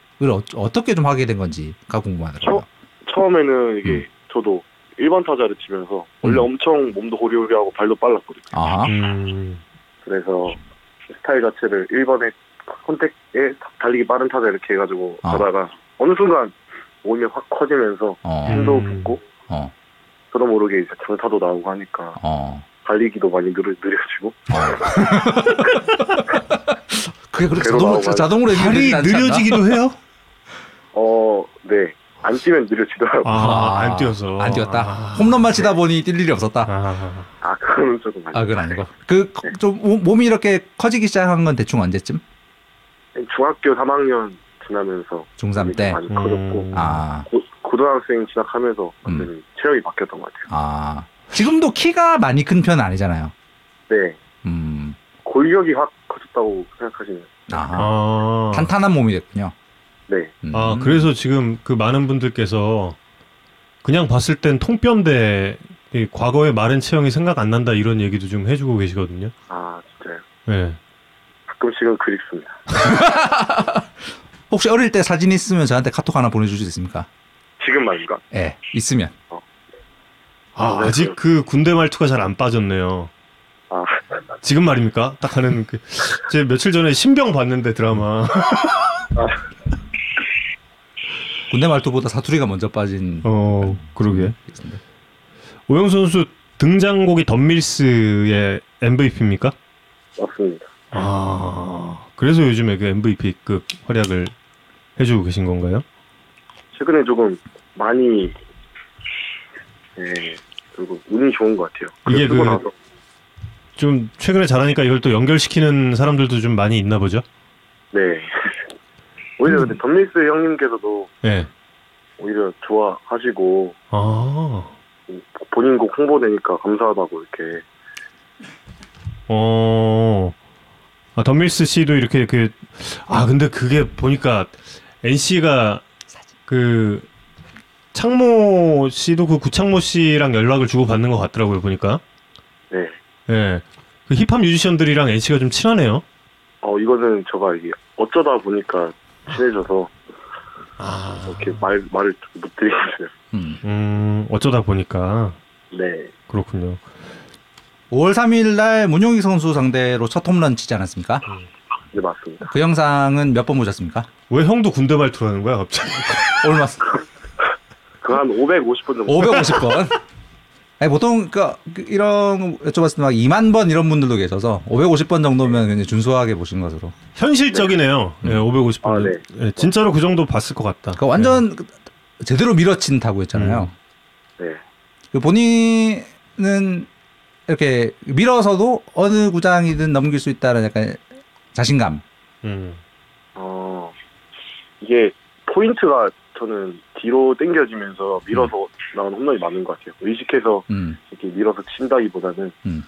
어, 떻게좀 하게 된 건지가 궁금하더라고요. 처 음에는 이게 음. 저도 1번 타자를 치면서 원래 음. 엄청 몸도 호리호리하고 발도 빨랐거든요. 아, 음. 그래서 스타일 자체를 1번에 컨택에 달리기 빠른 타자 이렇게 해가지고 아. 가다가 어느 순간 몸이 확 커지면서 어, 힘도 음. 붙고 어, 저도 모르게 이제 장타도 나오고 하니까 어, 달리기도 많이 느려, 느려지고 그게 그렇게 배로 자동으로, 않나? 느려지기도 해요? 어, 네. 안 뛰면 느려지더라고요. 아, 안 뛰어서. 안 뛰었다. 아. 홈런만 치다 보니 뛸 일이 없었다. 아, 아, 그거는 조금 아니에요. 아, 그건 아니고. 그좀 몸이 이렇게 커지기 시작한 건 대충 언제쯤? 중학교 3학년 지나면서 중3 때. 많이 커졌고 음. 아, 고, 고등학생 진학하면서 완전히 체력이 바뀌었던 것 같아요. 아. 지금도 키가 많이 큰 편은 아니잖아요. 네. 음. 골격이 확 커졌다고 생각하시면 아. 아. 탄탄한 몸이 됐군요. 네. 음. 아, 그래서 지금 그 많은 분들께서 그냥 봤을 땐 통뼈인데 이 과거의 마른 체형이 생각 안 난다 이런 얘기도 좀 해주고 계시거든요. 아, 진짜요. 네. 가끔씩은 그립습니다. 혹시 어릴 때 사진 있으면 저한테 카톡 하나 수 있습니까? 지금 말인가? 예, 있으면. 아, 네, 아직 그 군대 말투가 잘 안 빠졌네요. 아, 지금 말입니까? 딱 하는 그, 제 며칠 전에 신병 봤는데 드라마. 군대 말투보다 사투리가 먼저 빠진. 어, 그러게. 오영 선수 등장곡이 덤밀스의 MVP입니까? 맞습니다. 아, 그래서 요즘에 그 MVP급 활약을 해주고 계신 건가요? 최근에 조금 많이 네, 그리고 운이 좋은 것 같아요. 이게 그- 나서 좀 최근에 잘하니까 이걸 또 연결시키는 사람들도 좀 많이 있나 보죠? 네. 오히려 근데 덤리스 형님께서도 네. 오히려 좋아하시고 아, 본인 곡 홍보되니까 감사하다고 이렇게 어, 아, 덤밀스 씨도 이렇게 그, 아, 근데 그게 보니까 NC가 그, 창모 씨도 그 구창모 씨랑 연락을 주고 받는 것 같더라고요, 보니까. 네. 예. 그 힙합 뮤지션들이랑 NC가 좀 친하네요. 어 이거는 제가 이게 어쩌다 보니까 친해져서 아, 이렇게 말 말을 못 드리겠어요. 음. 음, 어쩌다 보니까. 네. 그렇군요. 5월 3일 날 문용희 선수 상대로 첫 홈런 치지 않았습니까? 네 맞습니다. 그 영상은 몇 번 보셨습니까? 왜 형도 군대 말투로 하는 거야, 갑자기? 얼마? 그한 550분 정도. 550번. 아니, 보통 그, 그 이런 거 여쭤봤을 때 막 2만 번 이런 분들도 계셔서 550번 정도면 그냥 준수하게 보신 것으로. 현실적이네요. 예, 550번. 아, 네. 예, 진짜로 그 정도 봤을 것 같다. 그 완전 제대로 밀어친 타구였잖아요. 음. 네. 그 본인은 이렇게 밀어서도 어느 구장이든 넘길 수 있다는 약간 자신감. 예. 음. 어 이게 포인트가 저는 뒤로 당겨지면서 밀어서 나가는 홈런이 많은 것 같아요. 의식해서 음. 이렇게 밀어서 친다기보다는 음.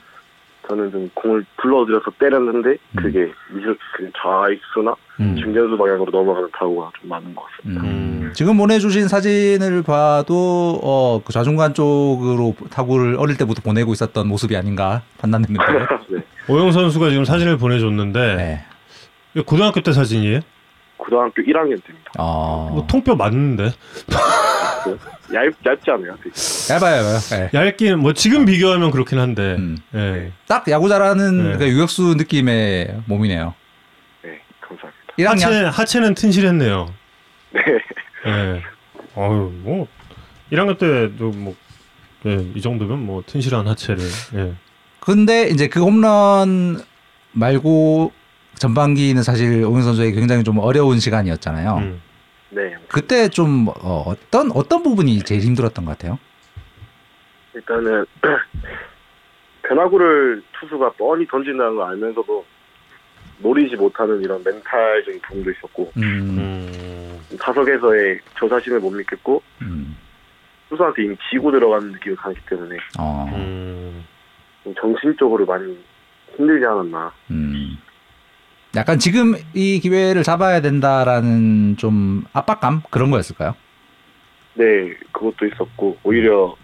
저는 좀 공을 불러들여서 때렸는데 음. 그게 미스 그 좌익수나 음. 중견수 방향으로 넘어가는 타구가 좀 많은 것 같습니다. 음. 지금 보내주신 사진을 봐도 어, 그 좌중간 쪽으로 타구를 어릴 때부터 보내고 있었던 모습이 아닌가 판단됩니다. 네. 오영 선수가 지금 사진을 보내줬는데 네. 고등학교 때 사진이에요? 고등학교 1학년 때입니다. 어, 뭐 통뼈 맞는데 얇, 얇지 않아요? 되게. 얇아요, 얇아요. 네. 얇긴 뭐 지금 비교하면 그렇긴 한데 음. 예. 딱 야구 잘하는 네. 그 유격수 느낌의 몸이네요. 네, 감사합니다. 1학년 하체 하체는 튼실했네요. 네. 예. 어유 뭐 1학년 때도 뭐 예, 이 정도면 뭐 튼실한 하체를 예. 근데 이제 그 홈런 말고 전반기는 사실 오영 선수에게 굉장히 좀 어려운 시간이었잖아요. 음. 네. 그때 좀 어, 어떤 어떤 부분이 제일 힘들었던 것 같아요? 일단은 변화구를 투수가 뻔히 던진다는 걸 알면서도 노리지 못하는 이런 멘탈적인 부분도 있었고 음, 음. 타석에서의 저 자신을 못 믿겠고 음, 투수한테 이미 지고 들어가는 느낌을 강했기 때문에 어, 음. 좀 정신적으로 많이 힘들지 않았나 음. 약간 지금 이 기회를 잡아야 된다라는 좀 압박감 그런 거였을까요? 네 그것도 있었고 오히려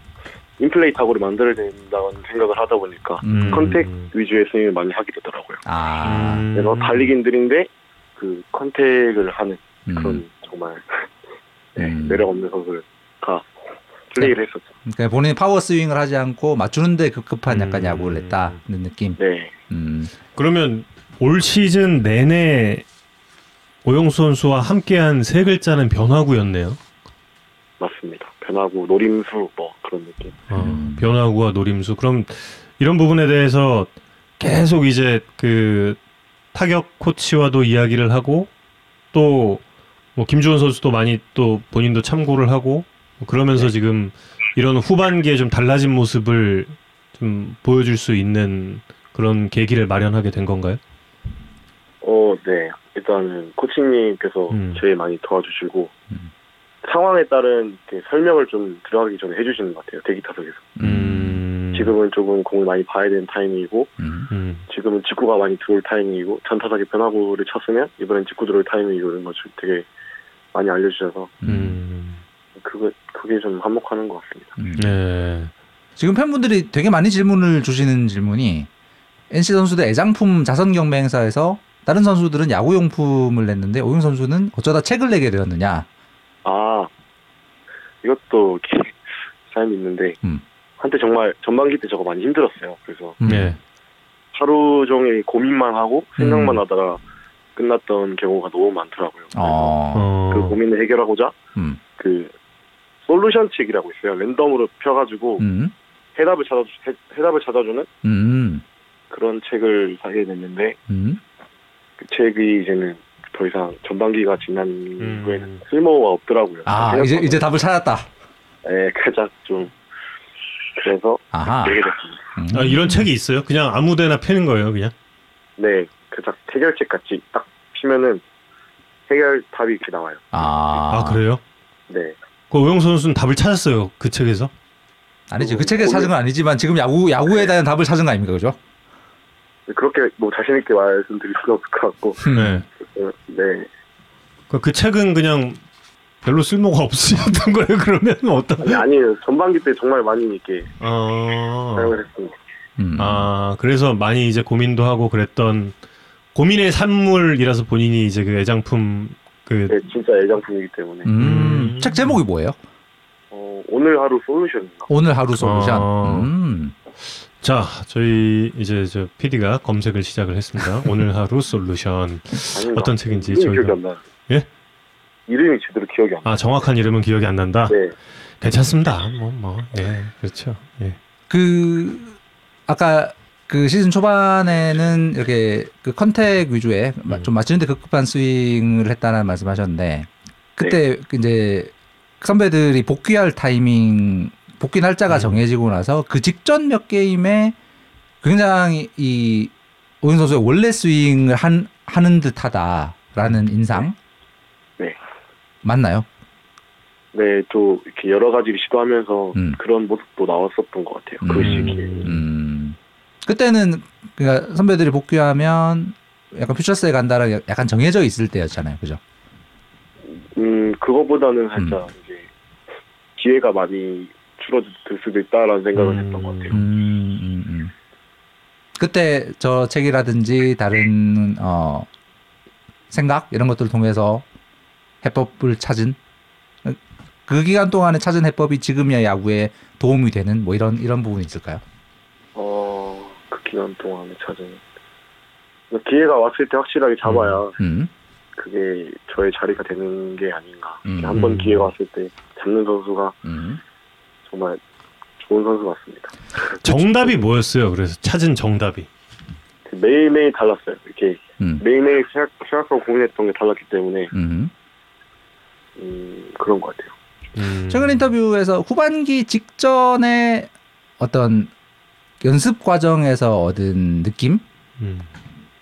인플레이 타구를 만들어야 된다는 생각을 하다 보니까 음. contact 위주의 스윙을 많이 하게 되더라고요 아, 음. 그래서 달리긴 느린데 그 contact을 하는 음. 그런 정말 네, 음. 매력 없는 선수를 다 플레이를 했었죠 그러니까 본인이 파워 스윙을 하지 않고 맞추는데 급급한 약간 음. 야구를 했다는 느낌. 네 음. 그러면 올 시즌 내내 오영수 선수와 함께한 세 글자는 변화구였네요. 맞습니다 변하고 노림수 뭐 그런 느낌 어, 음. 변화구와 노림수. 그럼 이런 부분에 대해서 계속 이제 그 타격 코치와도 이야기를 하고 또 뭐 김주원 선수도 많이 또 본인도 참고를 하고 뭐 그러면서 네. 지금 이런 후반기에 좀 달라진 모습을 좀 보여줄 수 있는 그런 계기를 마련하게 된 건가요? 어, 네. 일단은 코치님께서 음. 제일 많이 도와주시고 음. 상황에 따른 이렇게 설명을 좀 들어가기 전에 해주시는 것 같아요. 대기 타석에서. 음. 지금은 조금 공을 많이 봐야 되는 타이밍이고 음. 음. 지금은 직구가 많이 들어올 타이밍이고 전 타석에 변화구를 쳤으면 이번엔 직구 들어올 타이밍이고 이런 거좀 되게 많이 알려주셔서 음. 그거 그게 좀 한몫하는 것 같습니다. 음. 네. 지금 팬분들이 되게 많이 질문을 주시는 질문이 NC 선수들 애장품 자선 경매 행사에서 다른 선수들은 야구 용품을 냈는데 오용 선수는 어쩌다 책을 내게 되었느냐. 아 이것도 이렇게 사연이 있는데 음. 한때 정말 전반기 때 저거 많이 힘들었어요. 그래서 음. 네. 하루 종일 고민만 하고 생각만 음. 하다가 끝났던 경우가 너무 많더라고요. 그래서 어. 어. 그 고민을 해결하고자 음. 그 솔루션 책이라고 있어요. 랜덤으로 펴가지고 음. 해답을 찾아 해 답을 찾아주는 음. 그런 책을 사게 됐는데 음. 그 책이 이제는 더 이상 전반기가 지난 음. 후에는 쓸모가 없더라고요. 아 이제 이제 답을 찾았다. 네, 가장 좀 그래서 아하. 내게 됐습니다. 음. 아, 이런 책이 있어요? 그냥 아무데나 펴는 거예요, 그냥? 네, 그딱 해결책 같이 딱 피면은 해결 답이 이렇게 나와요. 아, 아, 그래요? 네, 그 오영 선수는 답을 찾았어요, 그 책에서? 아니지 그 책에서 찾은 건 아니지만 지금 야구 야구에 대한 답을 찾은 거 아닙니까 그죠? 그렇게 뭐 자신 있게 말씀드릴 수는 없을 것 같고, 네. 어, 네, 그, 그 책은 그냥 별로 쓸모가 없으셨던 거예요, 그러면 어떤? 아니, 아니에요. 전반기 때 정말 많이 이렇게 어. 사용을 했습니다. 음. 아, 그래서 많이 이제 고민도 하고 그랬던 고민의 산물이라서 본인이 이제 그 애장품 그 네, 진짜 애장품이기 때문에 음. 음. 책 제목이 뭐예요? 어, 오늘 하루 솔루션인가? 오늘 하루 솔루션. 어. 음. 자, 저희 이제 저 PD가 검색을 시작을 했습니다. 오늘 하루 솔루션. 어떤 책인지 이름이 저희가- 기억이 안 나. 예? 이름이 제대로 기억이 안 나. 아, 정확한 이름은 기억이 안 난다. 네, 괜찮습니다. 뭐 뭐. 예. 그렇죠. 예. 그 아까 그 시즌 초반에는 이렇게 그 contact 위주의 마- 음. 좀 맞추는데 급급한 스윙을 했다는 말씀하셨는데 그때 그 이제 선배들이 복귀할 타이밍 복귀 날짜가 음. 정해지고 나서 그 직전 몇 게임에 굉장히 이 오윤 선수의 원래 스윙을 한 하는 듯하다라는 인상 네. 맞나요? 네, 또 이렇게 여러 가지를 시도하면서 음. 그런 모습도 나왔었던 것 같아요. 그 음. 시기에. 음. 그때는 그러니까 선배들이 복귀하면 약간 퓨처스에 간다라 약간 정해져 있을 때였잖아요, 그죠? 음, 그거보다는 살짝 이제 기회가 많이 줄어들 수도 있다라는 생각을 음. 했던 것 같아요. 음, 음, 음. 그때 저 책이라든지 다른 어 생각 이런 것들을 통해서 해법을 찾은 그 기간 동안에 찾은 해법이 지금의 야구에 도움이 되는 뭐 이런 이런 부분이 있을까요? 어, 그 기간 동안에 찾은 기회가 왔을 때 확실하게 잡아야 음, 그게 저의 자리가 되는 게 아닌가. 음. 한번 기회가 왔을 때 잡는 선수가 음. 정말 좋은 선수 같습니다. 정답이 뭐였어요? 그래서 찾은 정답이. 매일매일 달랐어요. 이렇게 음, 매일매일 생각, 생각하고 고민했던 게 달랐기 때문에 음. 음, 그런 것 같아요. 음. 최근 인터뷰에서 후반기 직전에 어떤 연습 과정에서 얻은 느낌 음.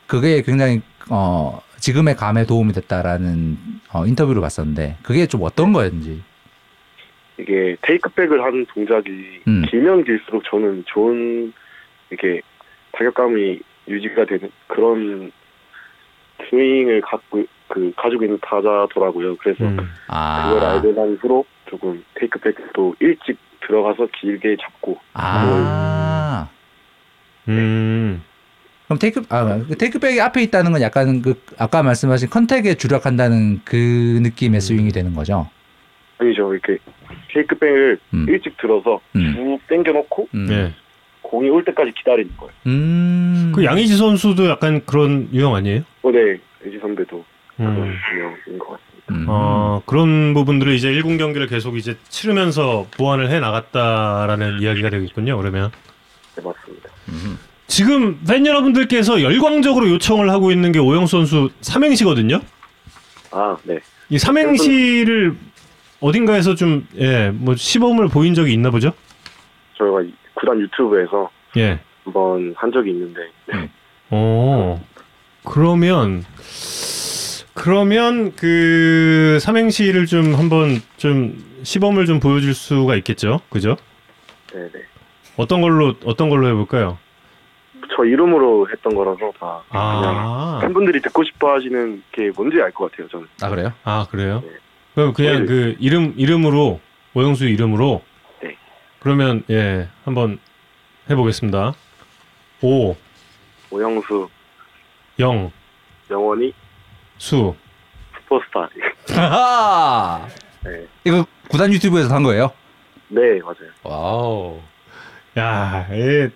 그게 굉장히 어 지금의 감에 도움이 됐다라는 어, 인터뷰를 봤었는데 그게 좀 어떤 거였는지 이게 테이크백을 하는 동작이 음. 길면 길수록 저는 좋은 이렇게 타격감이 유지가 되는 그런 스윙을 갖고 그 가지고 있는 타자더라고요. 그래서 음. 아, 그걸 알고 난 후로 조금 테이크백도 일찍 들어가서 길게 잡고 아 음. 그럼 테이크 아그 테이크백이 앞에 있다는 건 약간 그 아까 말씀하신 컨택에 주력한다는 그 느낌의 스윙이 되는 거죠. 아니죠 이렇게 테이크백을 음. 일찍 들어서 음. 쭉 당겨놓고 음. 네. 공이 올 때까지 기다리는 거예요. 음. 그 양의지 선수도 약간 그런 유형 아니에요? 어, 네, 이지 선배도 그런 음. 유형인 것 같습니다. 음. 어, 그런 부분들을 이제 1군 경기를 계속 이제 치르면서 보완을 해 나갔다라는 이야기가 되겠군요. 그러면. 네, 맞습니다. 지금 팬 여러분들께서 열광적으로 요청을 하고 있는 게 오영수 선수 삼행시거든요. 아, 네. 이 삼행시를 어딘가에서 좀 예, 뭐 시범을 보인 적이 있나 보죠? 저희가 이 구단 유튜브에서 예. 한번 한 적이 있는데 네. 어. 그러면 그러면 그 삼행시를 좀 한번 좀 시범을 좀 보여줄 수가 있겠죠, 그죠? 네, 네. 어떤 걸로 어떤 걸로 해볼까요? 저 이름으로 했던 거라서 다 그냥 아, 팬분들이 듣고 싶어 하시는 게 뭔지 알 것 같아요, 저는. 아 그래요? 아 그래요? 네. 그럼 그냥 네. 그 이름 이름으로 오영수 이름으로. 네. 그러면 예 한번 해보겠습니다. 오, 오영수 영, 영원히 수. 슈퍼스타. 아하! 네. 이거 구단 유튜브에서 한 거예요? 네, 맞아요. 와우. 야, 예.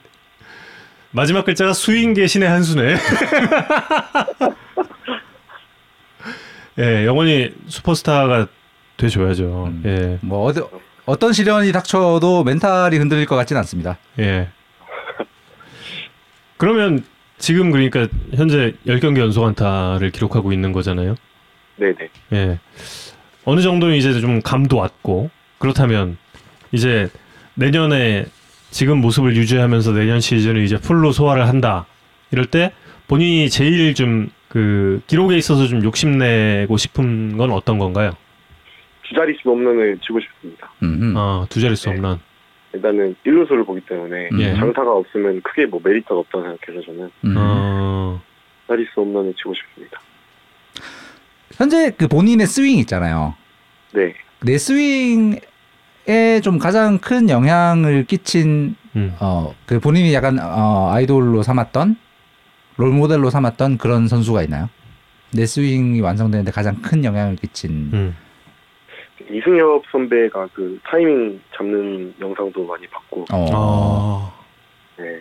마지막 글자가 수인 계신의 한 수네. 예, 영원히 슈퍼스타가 돼줘야죠. 음. 예, 뭐 어디, 어떤 시련이 닥쳐도 멘탈이 흔들릴 것 같진 않습니다. 예. 그러면 지금 그러니까 현재 10경기 연속 안타를 기록하고 있는 거잖아요. 네, 네. 예. 어느 정도는 이제 좀 감도 왔고 그렇다면 이제 내년에 지금 모습을 유지하면서 내년 시즌을 이제 풀로 소화를 한다. 이럴 때 본인이 제일 좀 그 기록에 있어서 좀 욕심내고 싶은 건 어떤 건가요? 두 자릿수 홈런을 치고 싶습니다. 음, 음. 아, 두 자릿수 네. 홈런. 일단은 1루수를 보기 때문에 예. 장타가 없으면 크게 뭐 메리트가 없다고 생각해서 저는 음. 어. 두 자릿수 홈런을 치고 싶습니다. 현재 그 본인의 스윙 있잖아요. 네. 내 스윙에 좀 가장 큰 영향을 끼친 음. 어그 본인이 약간 어 아이돌로 삼았던 롤 모델로 삼았던 그런 선수가 있나요? 내 스윙이 완성되는데 가장 큰 영향을 끼친 음. 이승엽 선배가 그 타이밍 잡는 영상도 많이 봤고, 어. 아. 네.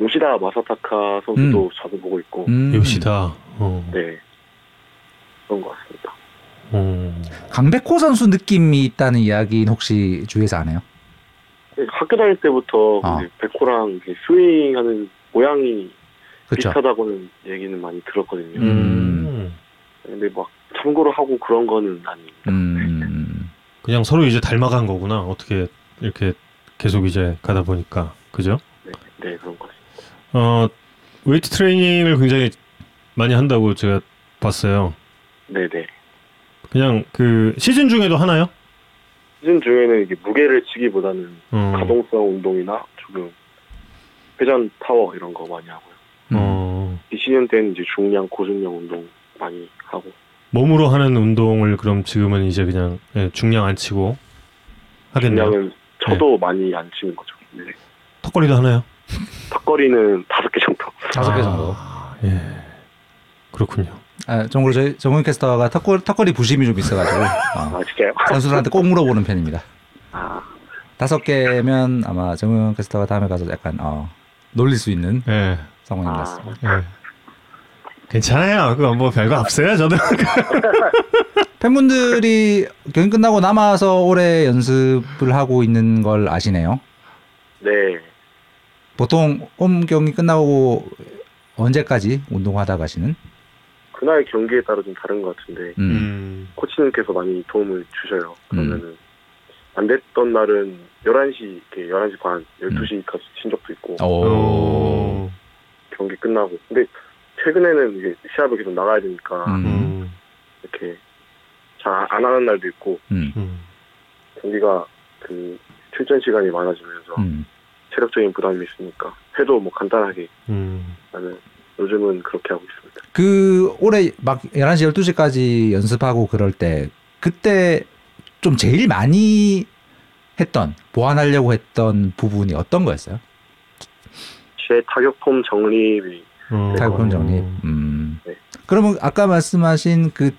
요시다 마사타카 선수도 자주 보고 있고, 음. 요시다. 어. 네. 그런 것 같습니다. 어. 강백호 선수 느낌이 있다는 이야기는 혹시 주위에서 안 해요? 학교 다닐 때부터 아. 근데 백호랑 스윙하는 모양이 그렇죠. 비슷하다고는 얘기는 많이 들었거든요. 음. 근데 막 참고로 하고 그런 거는 아닙니다. 음. 그냥 서로 이제 닮아간 거구나. 어떻게 이렇게 계속 이제 가다 보니까. 그죠? 네, 네 그런 것 같습니다. 어, 웨이트 트레이닝을 굉장히 많이 한다고 제가 봤어요. 네 네. 그냥 그 시즌 중에도 하나요? 시즌 중에는 이게 무게를 치기보다는 어, 가동성 운동이나 조금 회전 파워 이런 거 많이 하고요. 어, 비시즌 때는 이제 중량 고중량 운동 많이 하고 몸으로 하는 운동을 그럼 지금은 이제 그냥 예, 중량 안 치고 하겠네요. 중량은 저도 많이 안 치는 거죠. 네. 턱걸이도 하나요? 턱걸이는 다섯 개 정도. 다섯 개 정도. 아, 예. 그렇군요. 아, 정으로 저희 정훈 캐스터가 턱걸이, 턱걸이 부심이 좀 있어가지고 아 어, 진짜요? 선수들한테 꼭 물어보는 편입니다. 아 다섯 개면 아마 정훈 캐스터가 다음에 가서 약간 어, 놀릴 수 있는 예. 상황인 것 아. 같습니다. 예. 괜찮아요. 그거 뭐 별거 없어요. 저도. 팬분들이 경기 끝나고 남아서 올해 연습을 하고 있는 걸 아시네요. 네. 보통 홈 경기 끝나고 언제까지 운동하다 가시는? 그날 경기에 따라 좀 다른 것 같은데 음. 음. 코치님께서 많이 도움을 주셔요. 그러면은 안 됐던 날은 11시, 이렇게 11시 반, 12시까지 친 적도 있고 오. 어. 경기 끝나고. 근데 최근에는 이제 시합을 계속 나가야 되니까 음. 음. 이렇게 잘 안 하는 날도 있고 음. 음. 경기가 그 출전 시간이 많아지면서 음. 체력적인 부담이 있으니까 해도 뭐 간단하게 음. 나는 요즘은 그렇게 하고 있습니다. 그 올해 막 11시 12시까지 연습하고 그럴 때 그때 좀 제일 많이 했던 보완하려고 했던 부분이 어떤 거였어요? 제 타격 폼 정립이 어. 타격폼 정립. 음. 네. 그러면 아까 말씀하신 그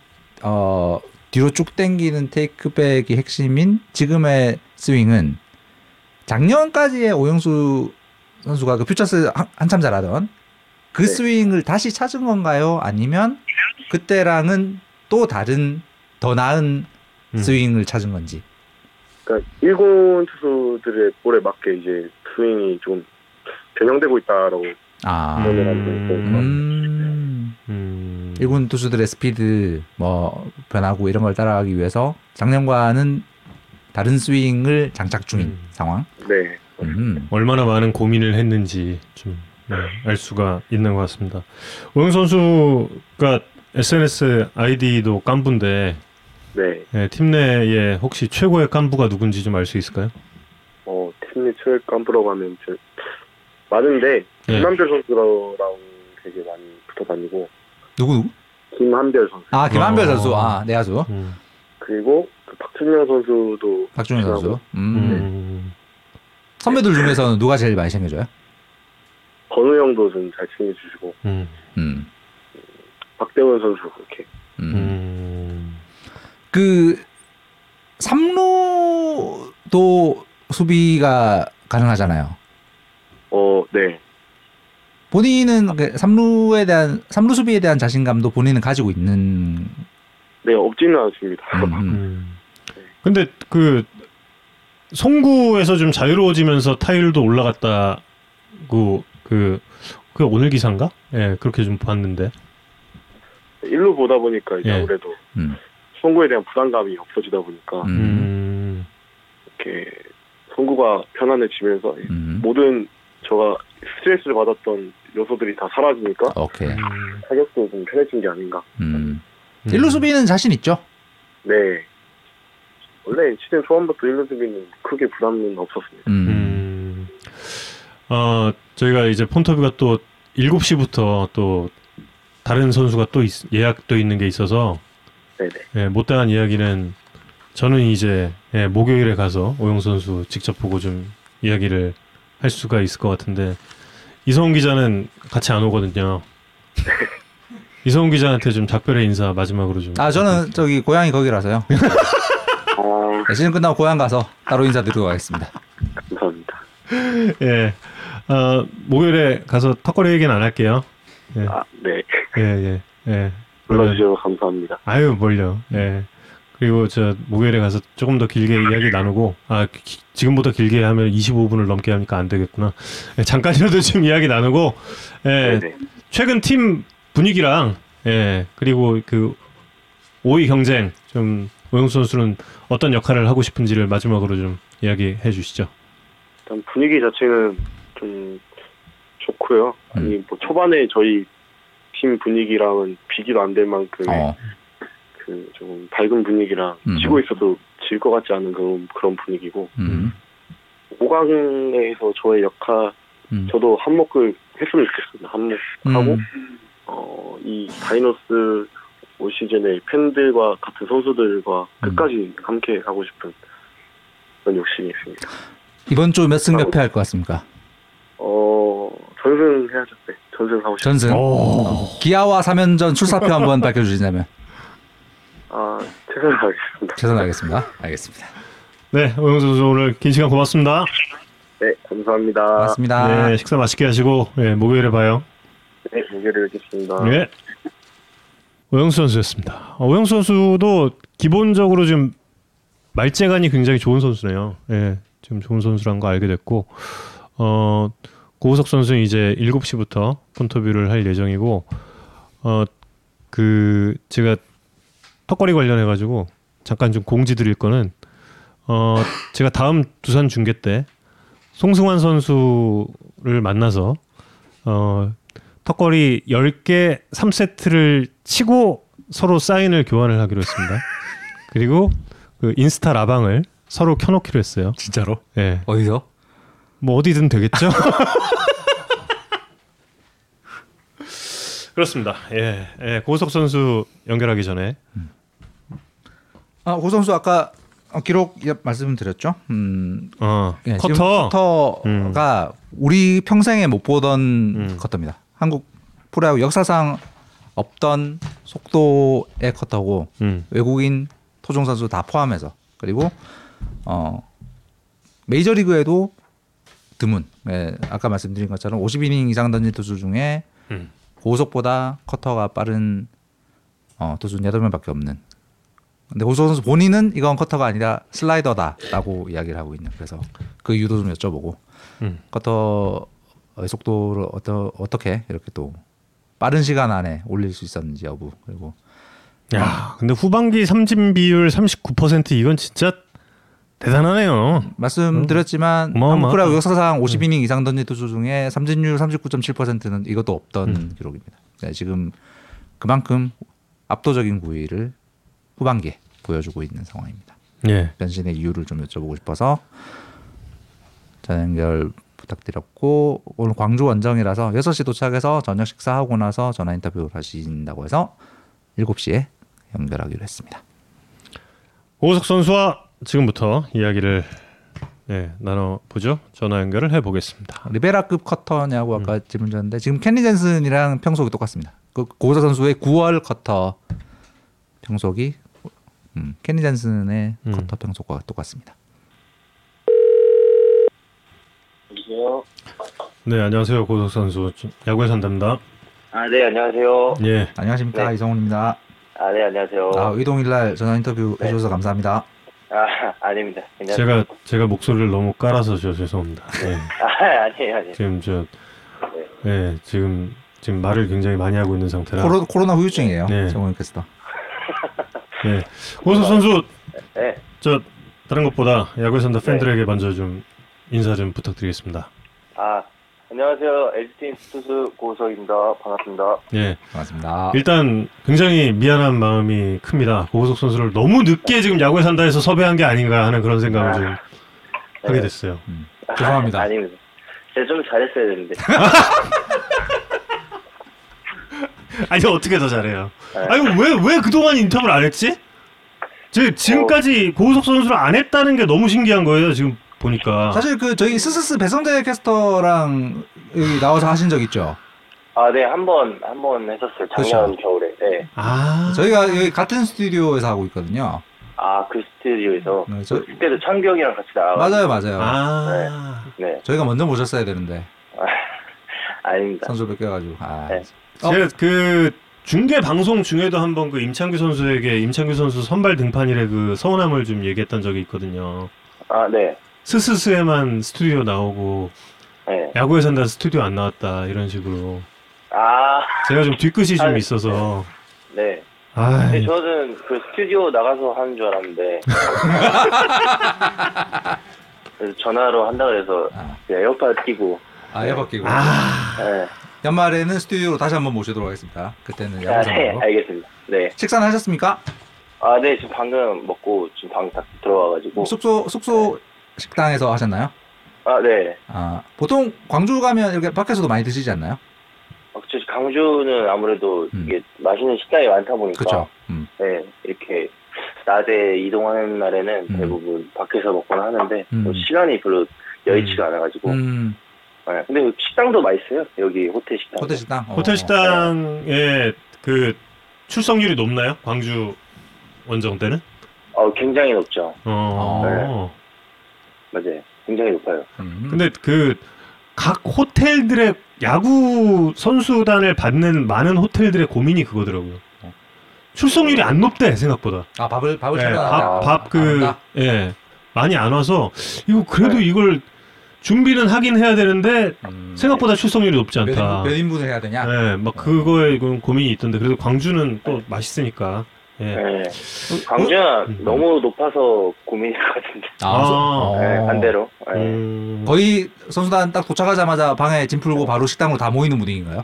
어, 뒤로 쭉 당기는 테이크백이 핵심인 지금의 스윙은 작년까지의 오영수 선수가 그 퓨처스 한, 한참 잘하던 그 네. 스윙을 다시 찾은 건가요? 아니면 그때랑은 또 다른 더 나은 음. 스윙을 찾은 건지. 그러니까 일본 투수들의 볼에 맞게 이제 스윙이 좀 변형되고 있다라고 아, 표현을 하고 있으니까 음, 음. 일군 투수들의 스피드 뭐 변하고 이런 걸 따라가기 위해서 작년과는 다른 스윙을 장착 중인 음. 상황. 네 음. 얼마나 많은 고민을 했는지 좀알 수가 있는 것 같습니다. 오영 선수가 SNS 아이디도 깐부인데 네. 예, 팀 내에 혹시 최고의 깐부가 누군지 좀 알 수 있을까요? 어, 팀 내 최 깜부라고 하면 저, 많은데 네. 김한별 선수랑 되게 많이 붙어 다니고 누구 누구? 김한별 선수 아 김한별 어. 선수. 아 내야수. 음. 그리고 그 박준영 선수도 박준현 선수. 음. 음. 선배들 중에서는 누가 제일 많이 챙겨줘요? 건우 형도 좀 잘 챙겨주시고 음. 음. 박대원 선수 이렇게 음. 음. 그 삼루도 수비가 가능하잖아요. 어, 네. 본인은 그 삼루에 대한 삼루 수비에 대한 자신감도 본인은 가지고 있는. 네, 없지는 않습니다. 음, 음. 음. 근데 그 송구에서 좀 자유로워지면서 타율도 올라갔다고 그, 그 오늘 기사인가? 예, 그렇게 좀 봤는데. 일루 보다 보니까 이제 예. 아무래도 음. 송구에 대한 부담감이 없어지다 보니까 음. 음. 이렇게 송구가 편안해지면서 음. 모든 저가 스트레스를 받았던 요소들이 다 사라지니까 오케이. 타격도 좀 편해진 게 아닌가. 음. 음. 일루 수비는 자신 있죠? 네. 원래 시즌 초반부터 일루 수비는 크게 부담은 없었습니다. 음. 음. 어, 저희가 이제 폰터뷰가 또 7시부터 또 다른 선수가 또 있- 예약돼 있는 게 있어서 네네. 예, 못다한 이야기는 저는 이제 예, 목요일에 가서 오영 선수 직접 보고 좀 이야기를 할 수가 있을 것 같은데 이성훈 기자는 같이 안 오거든요. 이성훈 기자한테 좀 작별의 인사 마지막으로 좀. 아 저는 저기 고향이 거기라서요. 아, 네, 시즌 끝나고 고향 가서 따로 인사드리고 가겠습니다. 감사합니다. 예. 어, 목요일에 가서 턱걸이 얘기는 안 할게요. 예. 아, 네. 예, 예, 예. 불러주셔서 감사합니다. 아유 뭘요. 예. 그리고 저 목요일에 가서 조금 더 길게 이야기 나누고 아 기- 지금보다 길게 하면 25분을 넘게 하니까 안 되겠구나. 예, 잠깐이라도 좀 이야기 나누고 예, 네네. 최근 팀 분위기랑 예 그리고 그 5위 경쟁 좀 오영수 선수는 어떤 역할을 하고 싶은지를 마지막으로 좀 이야기해 주시죠. 일단 분위기 자체는 좀 좋고요. 아니 뭐 초반에 저희 팀 분위기랑은 비교도 안 될 만큼 어. 그좀 밝은 분위기랑 음. 지고 있어도 질 것 같지 않은 그런 그런 분위기고 음. 5강에서 저의 역할 음. 저도 한몫을 했으면 좋겠습니다. 한몫하고 음. 어, 이 다이노스 올 시즌에 팬들과 같은 선수들과 음. 끝까지 함께 하고 싶은 그런 욕심이 있습니다. 이번 주 몇 승 몇 패 할 것 같습니까? 어 전승 해야죠. 네, 전승 하고 싶습니다. 전승. 오. 기아와 3연전 출사표 한번 밝혀주신다면 아 최선을 다하겠습니다. 최선하겠습니다. 알겠습니다. 네 오영수 선수 오늘 긴 시간 고맙습니다. 네 감사합니다. 고맙습니다. 네 식사 맛있게 하시고 예, 목요일에 봐요. 네 무게를 뵙겠습니다. 네. 오영수 선수였습니다. 어, 오영수 선수도 기본적으로 좀 말재간이 굉장히 좋은 선수네요. 예, 지금 좋은 선수란 거 알게 됐고, 어, 고우석 선수는 이제 7시부터 폰터뷰를 할 예정이고, 어, 그, 제가 턱걸이 관련해 가지고 잠깐 좀 공지 드릴 거는, 어, 제가 다음 두산 중계 때 송승환 선수를 만나서, 어, 턱걸이 10개 3세트를 치고 서로 사인을 교환을 하기로 했습니다. 그리고 그 인스타 라방을 서로 켜놓기로 했어요. 진짜로? 예. 어디서? 뭐 어디든 되겠죠? 그렇습니다. 예. 예. 고석 선수 연결하기 전에 아, 고 선수 아까 어, 기록 예, 말씀드렸죠. 음, 어, 예, 커터 커터가 우리 평생에 못 보던 음. 커터입니다. 한국 프로야구 역사상 없던 속도의 커터고 음. 외국인 토종 선수 다 포함해서 그리고 어 메이저리그에도 드문. 예, 아까 말씀드린 것처럼 50이닝 이상 던진 투수 중에 음. 고 선수보다 커터가 빠른 어, 투수 8명밖에 없는. 근데 고속 선수 본인은 이건 커터가 아니라 슬라이더다라고 이야기를 하고 있는. 그래서 그 이유도 좀 여쭤보고 음. 커터 어, 속도를 어떠, 어떻게 이렇게 또 빠른 시간 안에 올릴 수 있었는지 여부 그리고 야, 근데 후반기 삼진 비율 39% 이건 진짜 대단하네요. 말씀드렸지만 어마어마- 한국 프로야구 역사상 50이닝 이상 던진 투수 중에 삼진율 39.7%는 이것도 없던 음. 기록입니다. 네, 지금 그만큼 압도적인 구위를 후반기에 보여주고 있는 상황입니다. 예. 변신의 이유를 좀 여쭤보고 싶어서 전화 연결 부탁드렸고 오늘 광주 원정이라서 6시 도착해서 저녁 식사하고 나서 전화 인터뷰를 하신다고 해서 7시에 연결하기로 했습니다. 오석 선수와 지금부터 이야기를 네, 나눠보죠. 전화 연결을 해보겠습니다. 리베라급 커터냐고 아까 질문 주셨는데 지금 켄리 젠슨이랑 평속이 똑같습니다. 그 고우석 선수의 9월 커터 평속이 음, 켄리 젠슨의 음. 커터 평속과 똑같습니다. 네, 안녕하세요. 고석 선수. 야구에 산답니다. 아, 네, 안녕하세요. 예. 안녕하십니까 네. 이성훈입니다. 아, 네, 안녕하세요. 아, 의동일 날 전화 인터뷰 네. 해 주셔서 감사합니다. 아, 아닙니다. 괜찮아요. 제가 제가 목소리를 너무 깔아서 저 죄송합니다. 예. 아, 아니에요, 아니에요. 지금 저 네. 예, 지금 지금 말을 굉장히 많이 하고 있는 상태라. 코로, 코로나 후유증이에요. 네. 정원 캐스터. 예. 고석 선수 네. 저 다른 것보다 야구에 산다 팬들에게 먼저 좀 인사 좀 부탁드리겠습니다. 아, 안녕하세요. LG 투수 고석입니다. 반갑습니다. 예. 반갑습니다. 일단 굉장히 미안한 마음이 큽니다. 고우석 선수를 너무 늦게 지금 야구에 산다 해서 섭외한 게 아닌가 하는 그런 생각을 좀 하게 됐어요. 죄송합니다. 아, 아닙니다. 제가 좀 잘했어야 되는데. 아니 어떻게 더 잘해요? 네. 아니 왜왜 그동안 인터뷰를 안 했지? 지, 지금까지 고우석 선수를 안 했다는 게 너무 신기한 거예요. 지금 보니까. 사실 그 저희 스스스 배성재 캐스터랑 여기 나와서 하신 적 있죠. 아, 네, 한 번, 한 번 했었어요. 작년 겨울에. 네. 아. 저희가 여기 같은 스튜디오에서 하고 있거든요. 아, 그 스튜디오에서. 네, 저- 그때도 창규형이랑 같이 나가. 맞아요, 맞아요. 아. 네. 저희가 먼저 모셨어야 되는데 아닙니다. 선수 뺏겨가지고. 아, 네. 어. 제가 그 중계 방송 중에도 한번 그 임창규 선수에게 임창규 선수 선발 등판일에 그 서운함을 좀 얘기했던 적이 있거든요. 아, 네. 스스스에만 스튜디오 나오고 네. 야구에 산다 스튜디오 안 나왔다 이런 식으로 아, 제가 좀 뒤끝이 좀 아, 있어서 네. 아 네, 저는 그 스튜디오 나가서 하는 줄 알았는데. 그래서 전화로 한다 그래서 아. 에어팟 끼고. 아 에어팟 끼고. 아 네. 연말에는 스튜디오로 다시 한번 모시도록 하겠습니다. 그때는 아, 네. 알겠습니다. 네. 식사는 하셨습니까? 아, 네, 지금 방금 먹고 지금 방 딱 들어와가지고. 숙소 숙소 식당에서 하셨나요? 아, 네. 아 보통 광주 가면 이렇게 밖에서도 많이 드시지 않나요? 아, 그쵸, 광주는 아무래도 음. 이게 맛있는 식당이 많다 보니까. 그렇죠. 음. 네, 이렇게 낮에 이동하는 날에는 음. 대부분 밖에서 먹거나 하는데 음. 또 시간이 별로 여의치가 않아가지고. 음, 네, 근데 식당도 맛있어요. 여기 호텔 식당. 호텔 식당. 어. 호텔 식당에 그 출석률이 높나요? 광주 원정 때는? 어, 굉장히 높죠. 어. 맞아요. 굉장히 높아요. 음. 근데 그 각 호텔들의 야구 선수단을 받는 많은 호텔들의 고민이 그거더라고요. 어. 출석률이 안 높대 생각보다. 아 밥을 밥을 예, 차려 밥, 밥 그, 아, 예, 많이 안 와서, 이거 그래도 네. 이걸 준비는 하긴 해야 되는데, 음. 생각보다 출석률이 높지 몇, 않다. 인분, 몇 인분 을 해야 되냐? 예, 막 그거에 좀 고민이 있던데, 그래도 광주는 또 맛있으니까. 예. 네. 광주는 음. 너무 높아서 고민일 것 같은데. 아, 소- 아. 어. 네, 반대로. 네. 음, 거의 선수단 딱 도착하자마자 방에 짐 풀고 바로 식당으로 다 모이는 분위기인가요?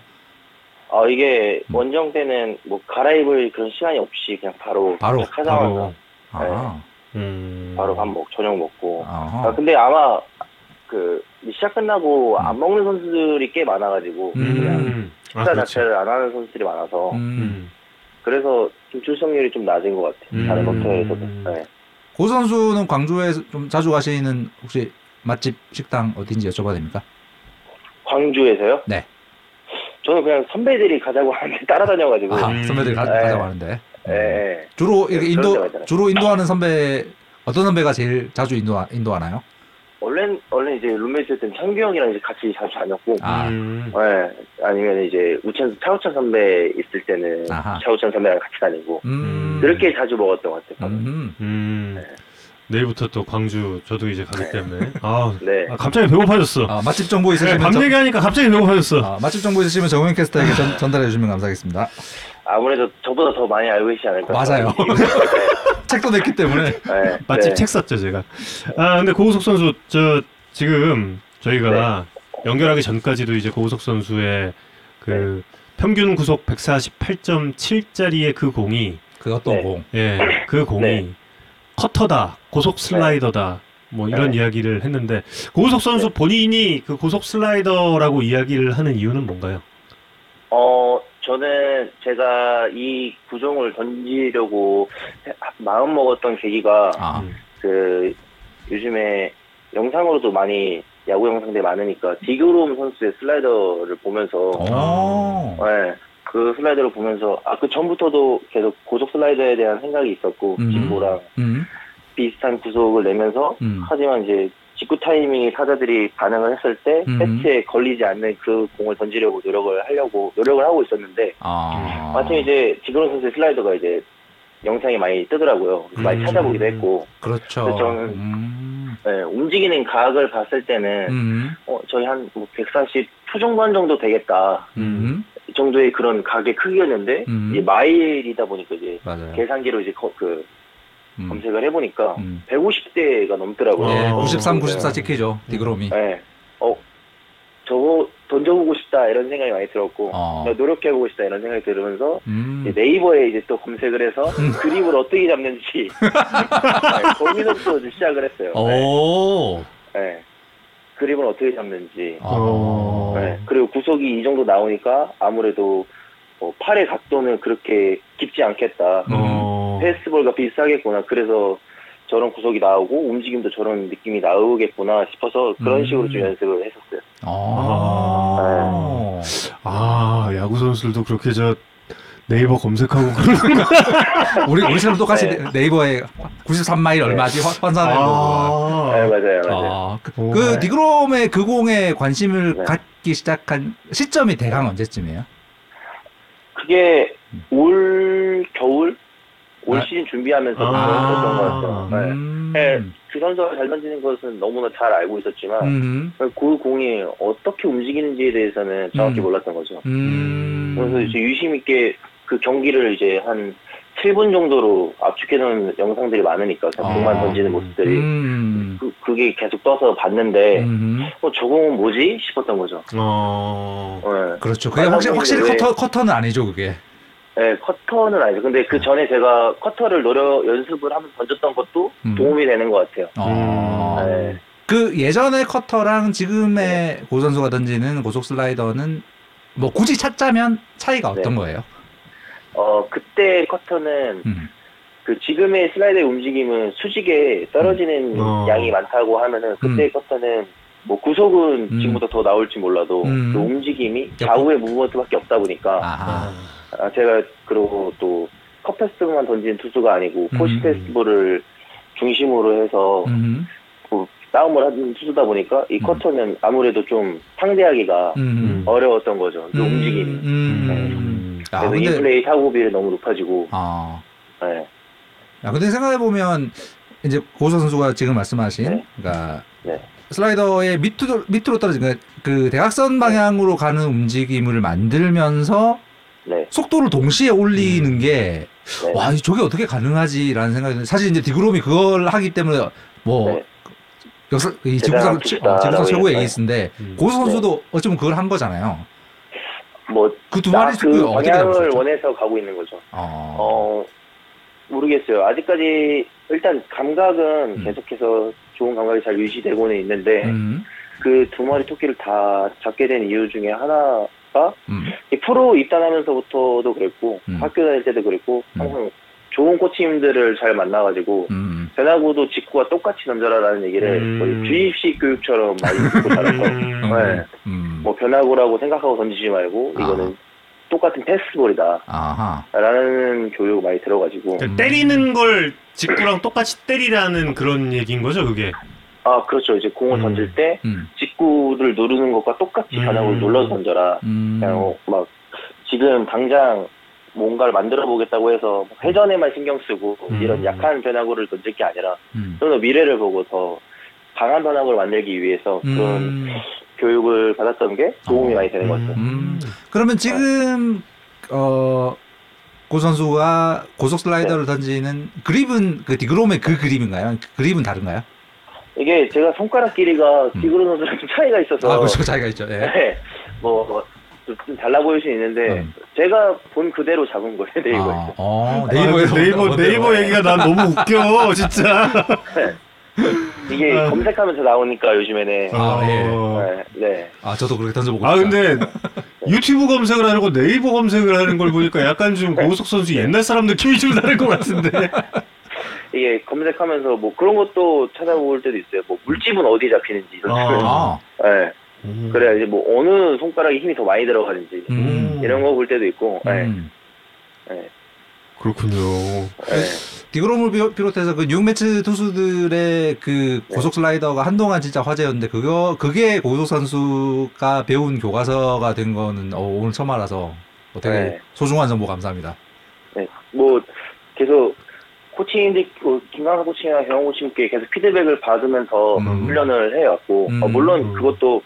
아, 이게 음. 원정 때는 뭐 갈아입을 그런 시간이 없이 그냥 바로 바로, 하자마자 바로. 아, 음. 바로 밥 먹, 저녁 먹고. 아, 근데 아마 그 시작 끝나고 음. 안 먹는 선수들이 꽤 많아가지고 음. 그냥 음. 아, 식사 그렇지. 자체를 안 하는 선수들이 많아서 음. 음. 그래서 좀 출석률이 좀 낮은 것 같아요. 다른 음. 호텔에서도. 네. 고 선수는 광주에 좀 자주 가시는 혹시 맛집 식당 어딘지 여쭤봐도 됩니까? 광주에서요? 네. 저는 그냥 선배들이 가자고 하는데 따라다녀가지고. 아, 음. 선배들이 가, 네. 가자고 하는데 예, 예. 주로 이렇게 네, 인도. 주로 인도하는 선배 어떤 선배가 제일 자주 인도 인도하나요? 원래 원래 이제 룸메이트 때는 창규 형이랑 이제 같이 자주 다녔고, 아. 음. 예, 아니면 이제 우천 차우천 선배 있을 때는 아하. 차우천 선배랑 같이 다니고 음. 그렇게 자주 먹었던 것 같아요. 음. 음. 내일부터 또 광주 저도 이제 가기 때문에 아, 네. 아, 갑자기 배고파졌어. 아, 맛집 정보 네, 있으시면 밤 저- 얘기하니까 갑자기 배고파졌어. 아, 맛집 정보 있으시면 정우영 캐스터에게 전, 전달해 주시면 감사하겠습니다. 아무래도 저보다 더 많이 알고 계시지 않을까. 맞아요. 책도 냈기 때문에. 네. 맛집 네. 책 썼죠 제가. 아 근데 고우석 선수 저 지금 저희가 연결하기 전까지도 이제 고우석 선수의 그 평균 구속 148.7짜리의 그 공이 그 어떤 네. 공. 예 그 공이 네. 커터다 고속 슬라이더다 뭐 이런 네. 이야기를 했는데 고우석 선수 본인이 그 고속 슬라이더라고 이야기를 하는 이유는 뭔가요? 어, 저는 제가 이 구종을 던지려고 해- 마음 먹었던 계기가 아, 음. 그 요즘에 영상으로도 많이 야구 영상들이 많으니까 디그롬 선수의 슬라이더를 보면서 오. 네, 그 슬라이더를 보면서 아 그 전부터도 계속 고속 슬라이더에 대한 생각이 있었고 음. 직구랑 음, 비슷한 구속을 내면서 음. 하지만 이제 직구 타이밍이 타자들이 반응을 했을 때 음. 배트에 걸리지 않는 그 공을 던지려고 노력을 하려고 노력을 하고 있었는데 아. 마침 이제 디그론 선수의 슬라이더가 이제 영상이 많이 뜨더라고요. 그래서 많이 음. 찾아보기도 했고 그렇죠. 그래서 저는 음. 네, 움직이는 각을 봤을 때는 음. 어, 저희 한 140 초중반 정도 되겠다 음. 이 정도의 그런 각의 크기였는데 음. 이제 마일이다 보니까 이제 맞아요. 계산기로 이제 거- 그 음. 검색을 해보니까 음. 150대가 넘더라고요. 네, 어. 93, 94 찍히죠. 디그롬이. 네. 어, 저거 던져보고 싶다 이런 생각이 많이 들었고 어. 노력해보고 싶다 이런 생각이 들으면서 음. 이제 네이버에 이제 또 검색을 해서 그립을 어떻게 잡는지 네, 거기서부터 시작을 했어요. 어. 네. 오. 네. 그립을 어떻게 잡는지 어. 네. 그리고 구속이 이 정도 나오니까 아무래도 뭐 팔의 각도는 그렇게 깊지 않겠다. 음. 어. 페이스볼과 비슷하겠구나. 그래서 저런 구속이 나오고 움직임도 저런 느낌이 나오겠구나 싶어서 그런 음. 식으로 좀 연습을 했었어요. 아. 아 야구 선수들도 그렇게 저 네이버 검색하고 그러는 거. 우리 우리처럼 똑같이 네. 네. 이버에 93마일 얼마지 환- 환산해 보고. 네, 아. 맞아요, 맞아요. 아, 그, 오. 그 네. 디그롬의 그 공에 관심을 네. 갖기 시작한 시점이 대강 언제쯤이에요? 그게 올 겨울 올 아. 시즌 준비하면서 아. 그랬던 것 같아요. 네. 음. 네, 그 선수가 잘 던지는 것은 너무나 잘 알고 있었지만 음. 그 공이 어떻게 움직이는지에 대해서는 정확히 음. 몰랐던 거죠. 음. 그래서 이제 유심 있게 그 경기를 이제 한 7분 정도로 압축해놓은 영상들이 많으니까 그냥 공만 아. 던지는 모습들이 음. 그, 그게 계속 떠서 봤는데 음. 어, 저 공은 뭐지 싶었던 거죠. 어. 네. 그렇죠. 그게 빨간 확실히 확실히 공인데 커터 커터는 아니죠, 그게. 네, 커터는 아니죠. 근데 그 전에 제가 커터를 노려 연습을 하면서 던졌던 것도 음. 도움이 되는 것 같아요. 어. 네. 그 예전의 커터랑 지금의 고 선수가 던지는 고속 슬라이더는 뭐 굳이 찾자면 차이가 어떤 네. 거예요? 어 그때 커터는 음. 그 지금의 슬라이더의 움직임은 수직에 떨어지는 음. 어. 양이 많다고 하면은 그때 음. 커터는 뭐 구속은 음. 지금보다 더 나올지 몰라도 음. 그 움직임이 좌우의 무브먼트밖에 없다 보니까 아하. 아, 제가 그리고 또 컵페스트만 던지는 투수가 아니고 음. 포시 페스티벌을 중심으로 해서 음. 뭐 싸움을 하는 투수다 보니까 이 음. 커터는 아무래도 좀 상대하기가 음. 어려웠던 거죠. 그 움직임이. 음. 음. 아, 그래서 근데 인플레이 사고비율이 너무 높아지고 아. 네. 야, 근데 생각해 보면 이제 고서 선수가 지금 말씀하신 네. 그러니까 네. 슬라이더의 밑으로 밑으로 떨어진 그러니까 그 대각선 방향으로 가는 움직임을 만들면서 네. 속도를 동시에 올리는 게 네. 와, 이 저게 어떻게 가능하지라는 생각이 드는데 사실 이제 디그롬이 그걸 하기 때문에 뭐 네. 역사 이 지구상 어, 지구상 최고의. 에이스인데 음. 고수 선수도 어쩌면 그걸 한 거잖아요. 뭐그두나 마리 그 방향을? 원해서 가고 있는 거죠. 어. 어 모르겠어요. 아직까지 일단 감각은 음. 계속해서 좋은 감각이 잘 유지되고는 있는데 음. 그두 마리 토끼를 다 잡게 된 이유 중에 하나가 음. 이 프로 입단하면서부터도 그랬고 음. 학교 다닐 때도 그랬고 음. 항상 좋은 코치님들을 잘 만나가지고 음. 변화구도 직구와 똑같이 던져라라는 얘기를 음. 거의 주입식 교육처럼 많이 듣고 음. 네. 음. 뭐 변화구라고 생각하고 던지지 말고 아. 이거는 똑같은 패스볼이다 아하. 라는 교육 많이 들어가지고 그러니까 때리는 걸 직구랑 똑같이 때리라는 그런 얘기인 거죠, 그게. 아 그렇죠 이제 공을 음. 던질 때 음. 직구를 누르는 것과 똑같이 음. 변화구를 눌러서 던져라 음. 그냥 어, 막 지금 당장 뭔가를 만들어 보겠다고 해서 회전에만 신경 쓰고 음. 이런 약한 변화구를 던질 게 아니라 음. 좀더 미래를 보고 더 강한 변화구를 만들기 위해서 그런 음. 교육을 받았던 게 도움이 많이 되는 것 같아요. 음. 그러면 지금 어. 고 선수가 고속 슬라이더를 네. 던지는 그립은 그 디그롬의 그 그립인가요? 그립은 다른가요? 이게 제가 손가락 길이가 음. 디그로 선수랑 좀 차이가 있어서 아, 그렇죠. 차이가 있죠. 예. 네, 뭐, 좀, 좀 달라 보일 수 있는데 음. 제가 본 그대로 잡은 거예요 아, 네이버에서. 어, 아, 네이버에서 네이버 네이버. 얘기가 난 너무 웃겨 진짜. 이게 아. 검색하면서 나오니까 요즘에는 아, 예. 어. 네, 네. 아, 저도 그렇게 던져보고 아. 근데 유튜브 검색을 하고 네이버 검색을 하는 걸 보니까 약간 좀 고우석 선수 옛날 사람 느낌이 좀 나는 것 같은데. 이게 검색하면서 뭐 그런 것도 찾아볼 때도 있어요. 뭐 물집은 어디 잡히는지 이런 식으로. 아, 네. 그래야 이제 뭐 어느 손가락에 힘이 더 많이 들어가는지 음. 이런 거 볼 때도 있고. 네. 음. 네. 그렇군요. 네. 디그롬을 비- 비롯해서 그 뉴매치 투수들의 그 네. 고속 슬라이더가 한동안 진짜 화제였는데 그거 그게 고우석 선수가 배운 교과서가 된 거는 어, 오늘 처음 알아서 어, 되게 네. 소중한 정보 감사합니다. 네. 뭐 계속 코치님들 그 김강사 코치나 경영 코치님께 계속 피드백을 받으면서 음. 훈련을 해왔고 음. 어, 물론 그것도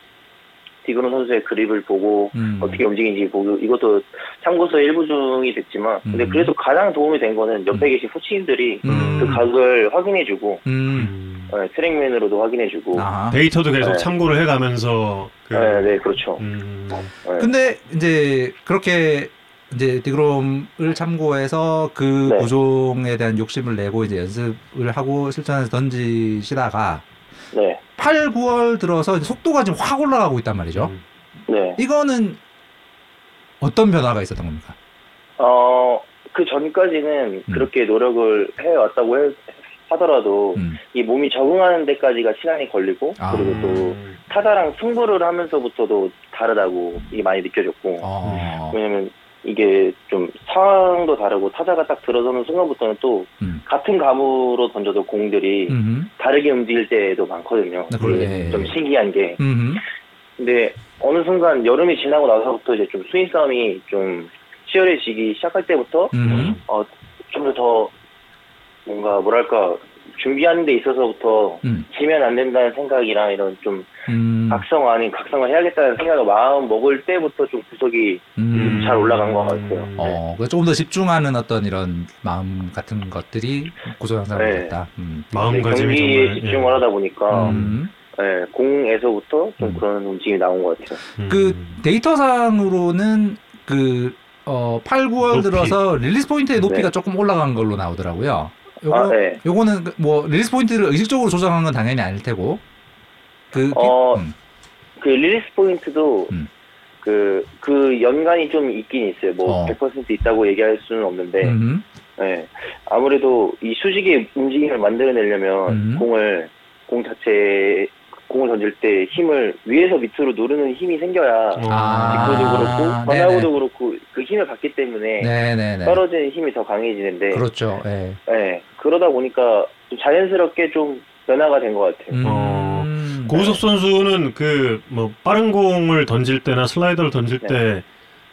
디그노 선수의 그립을 보고 음. 어떻게 움직이는지 보고 이것도 참고서 일부 중이 됐지만 근데 음. 그래도 가장 도움이 된 거는 옆에 음. 계신 코치님들이 음. 그 각을 확인해주고 음. 네, 트랙맨으로도 확인해주고 아하. 데이터도 계속 네. 참고를 해가면서. 그, 네, 네 그렇죠 음. 네. 근데 이제 그렇게 이제 디그롬을 참고해서 그 네. 구종에 대한 욕심을 내고 이제 연습을 하고 실전에서 던지시다가 네, 8, 9월 들어서 속도가 지금 확 올라가고 있단 말이죠. 음. 네. 이거는 어떤 변화가 있었던 겁니까? 어, 그 전까지는 음. 그렇게 노력을 해왔다고 해- 하더라도 음. 이 몸이 적응하는 데까지가 시간이 걸리고 아. 그리고 또 타자랑 승부를 하면서부터도 다르다고 이게 많이 느껴졌고 어. 왜냐면 이게 좀 상황도 다르고 타자가 딱 들어서는 순간부터는 또 음. 같은 감으로 던져도 공들이 음. 다르게 움직일 때도 많거든요. 네, 그래. 이게 좀 신기한 게 음. 근데 어느 순간 여름이 지나고 나서부터 이제 좀 스윙 싸움이 좀 치열해지기 시작할 때부터 음. 어, 좀더더 뭔가 뭐랄까 준비하는 데 있어서부터 음. 지면 안 된다는 생각이랑 이런 좀 음. 각성 아닌 각성을 해야겠다는 생각을 마음 먹을 때부터 좀 구석이 음. 잘 올라간 것 같아요. 어, 그래서 조금 더 집중하는 어떤 이런 마음 같은 것들이 고소 양상을 네. 음. 네, 마음가짐이 경기에 정말 집중을 하다 보니까 음. 예, 공에서부터 좀 음. 그런 움직임이 나온 것 같아요. 예. 그 데이터상으로는 그 어, 8, 9월 높이. 들어서 릴리스 포인트의 높이가 네. 조금 올라간 걸로 나오더라고요. 요거, 아, 네. 요거는 그뭐 릴리스 포인트를 의식적으로 조정한 건 당연히 아닐 테고. 그 어, 음. 그 릴리스 포인트도 음. 그, 그 연관이 좀 있긴 있어요. 뭐 어. 100% 있다고 얘기할 수는 없는데, 음. 예. 아무래도 이 수직의 움직임을 만들어내려면 음. 공을, 공 자체, 공을 던질 때 힘을 위에서 밑으로 누르는 힘이 생겨야 아. 직구도 그렇고, 네네. 변화구도 그렇고, 그 힘을 받기 때문에 네네네. 떨어지는 힘이 더 강해지는데, 그렇죠. 예. 예. 그러다 보니까 좀 자연스럽게 좀 변화가 된 것 같아요. 음. 어, 고우석 선수는 그 뭐 빠른 공을 던질 때나 슬라이더를 던질 네. 때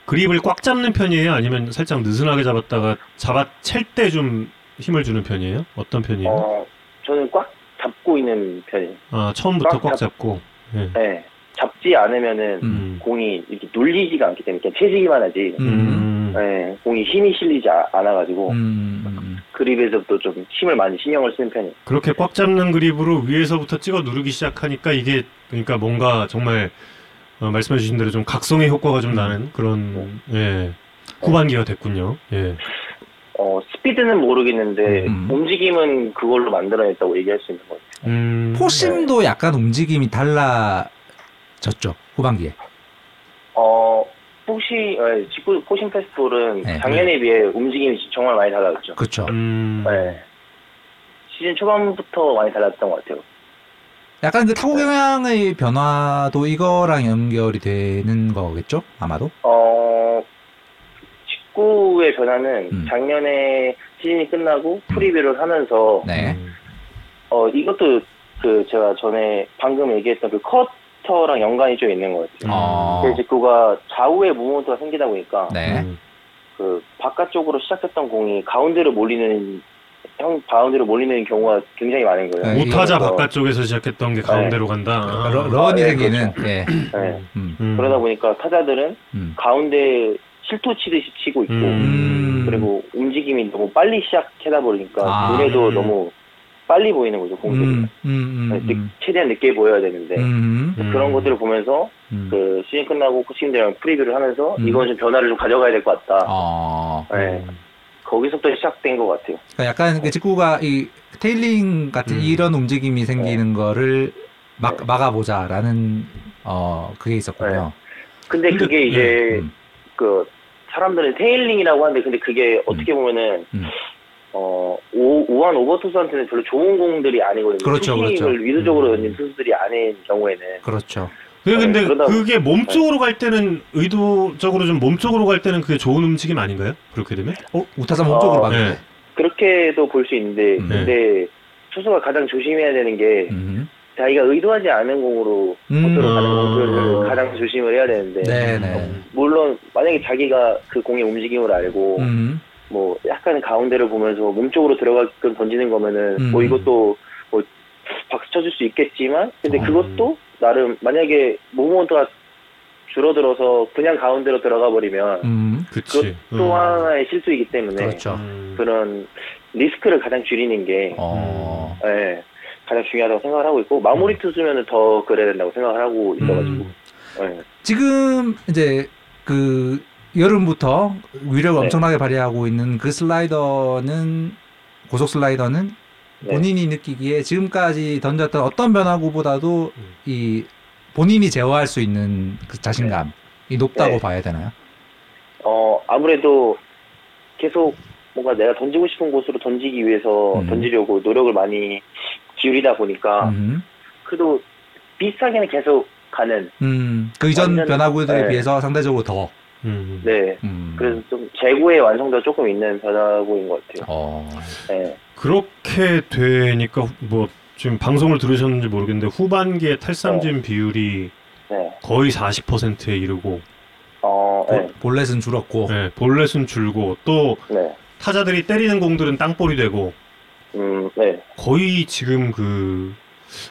그립을 꽉 잡는 편이에요? 아니면 살짝 느슨하게 잡았다가 잡아챌 때 좀 힘을 주는 편이에요? 어떤 편이에요? 어, 저는 꽉 잡고 있는 편이에요. 아 처음부터 꽉 꽉 잡- 잡고. 예. 예. 잡지 않으면은 음. 공이 이렇게 눌리지가 않기 때문에 그냥 채지기만 하지. 음. 음. 예, 공이 힘이 실리지 아- 않아가지고 음. 음. 그립에서부터 좀 힘을 많이 신경을 쓰는 편이에요. 그렇게 꽉 잡는 그립으로 위에서부터 찍어 누르기 시작하니까 이게 그러니까 뭔가 정말 어, 말씀해주신 대로 좀 각성의 효과가 좀 나는 그런 예 후반기가 됐군요. 예. 어, 스피드는 모르겠는데 음. 움직임은 그걸로 만들어냈다고 얘기할 수 있는 것 같아요. 음. 포심도 약간 움직임이 달라 졌죠. 후반기에. 어, 포시, 예, 직구 포싱 페스티벌은 네. 작년에 비해 움직임이 정말 많이 달라졌죠. 그렇죠. 음. 네. 시즌 초반부터 많이 달랐던 것 같아요. 약간 그 타구 경향의 변화도 이거랑 연결이 되는 거겠죠? 아마도. 어, 직구의 변화는 음. 작년에 시즌이 끝나고 프리뷰를 하면서 네. 음. 어 이것도 그 제가 전에 방금 얘기했던 그 커터 랑 연관이 좀 있는 것 같아요. 어. 그 직구가 좌우에 무브먼트가 생기다 보니까 네. 음. 그 바깥쪽으로 시작했던 공이 가운데로 몰리는 형 가운데로 몰리는 경우가 굉장히 많은 거예요. 네, 우타자 그래서, 바깥쪽에서 시작했던 게 가운데로 간다. 아. 러, run이 아, 네, 생기는 예. 네. 음, 음. 그러다 보니까 타자들은 음. 가운데 실투 치듯이 치고 있고 음. 그리고 움직임이 너무 빨리 시작하다 보니까 아. 눈에도 음. 너무 빨리 보이는 거죠 공들이 음, 음, 음, 늦- 음. 최대한 늦게 보여야 되는데 음, 음. 그런 것들을 보면서 음. 그 시즌 끝나고 코치님들이랑 preview를 하면서 음. 이건 좀 변화를 좀 가져가야 될 것 같다. 어, 네. 거기서부터 시작된 것 같아요. 그러니까 약간 그 직구가 이 tailing 같은 음. 이런 움직임이 생기는 거를 막 네. 막아보자라는 어 그게 있었군요. 근데, 근데- 그게 이제 음. 그 사람들은 tailing이라고 하는데 근데 그게 어떻게 보면은 음. 어 오, 우완 오버 투수한테는 별로 좋은 공들이 아니거든요. 그렇죠, 그렇죠. 의도적으로 음. 던진 투수들이 아닌 경우에는 그렇죠. 그게 근데 네, 그러다- 그게 몸쪽으로 갈 때는 의도적으로 좀 몸쪽으로 갈 때는 그게 좋은 움직임 아닌가요? 그렇게 되면? 어, 우타자 몸쪽으로 어. 네. 그렇게도 볼 수 있는데 음. 근데 투수가 가장 조심해야 되는 게 음. 자기가 의도하지 않은 공으로 음. 코스로 가는 음. 공들을 가장 조심을 해야 되는데 네, 네. 물론 만약에 자기가 그 공의 움직임을 알고 음. 뭐 약간 가운데를 보면서 몸쪽으로 들어가끔 던지는 거면은 음. 뭐 이것도 뭐 박수 쳐줄 수 있겠지만 근데 어. 그것도 나름 만약에 모먼트가 줄어들어서 그냥 가운데로 들어가 버리면 음. 그치. 또 음. 하나의 실수이기 때문에 그렇죠. 음. 그런 리스크를 가장 줄이는 게 어. 예, 가장 중요하다고 생각을 하고 있고 마무리 투수면은 더 그래야 된다고 생각을 하고 있어가지고 음. 예. 지금 이제 그 여름부터 위력을 네. 엄청나게 발휘하고 있는 그 슬라이더는 고속 슬라이더는 네. 본인이 느끼기에 지금까지 던졌던 어떤 변화구보다도 음. 이 본인이 제어할 수 있는 그 자신감이 높다고 네. 봐야 되나요? 어 아무래도 계속 뭔가 내가 던지고 싶은 곳으로 던지기 위해서 음. 던지려고 노력을 많이 기울이다 보니까 음. 그래도 비슷하게는 계속 가는 음. 그 이전 변화구들에 네. 비해서 상대적으로 더. 음. 네 음. 그래서 좀 재고의 완성도가 조금 있는 변화구인 것 같아요. 어. 네. 그렇게 되니까 후- 뭐 지금 방송을 들으셨는지 모르겠는데 후반기에 탈삼진 비율이 네. 거의 40%에 이르고 어, 네. 볼넷은 줄었고. 네, 볼넷은 줄고 또 네. 타자들이 때리는 공들은 땅볼이 되고 음, 네. 거의 지금 그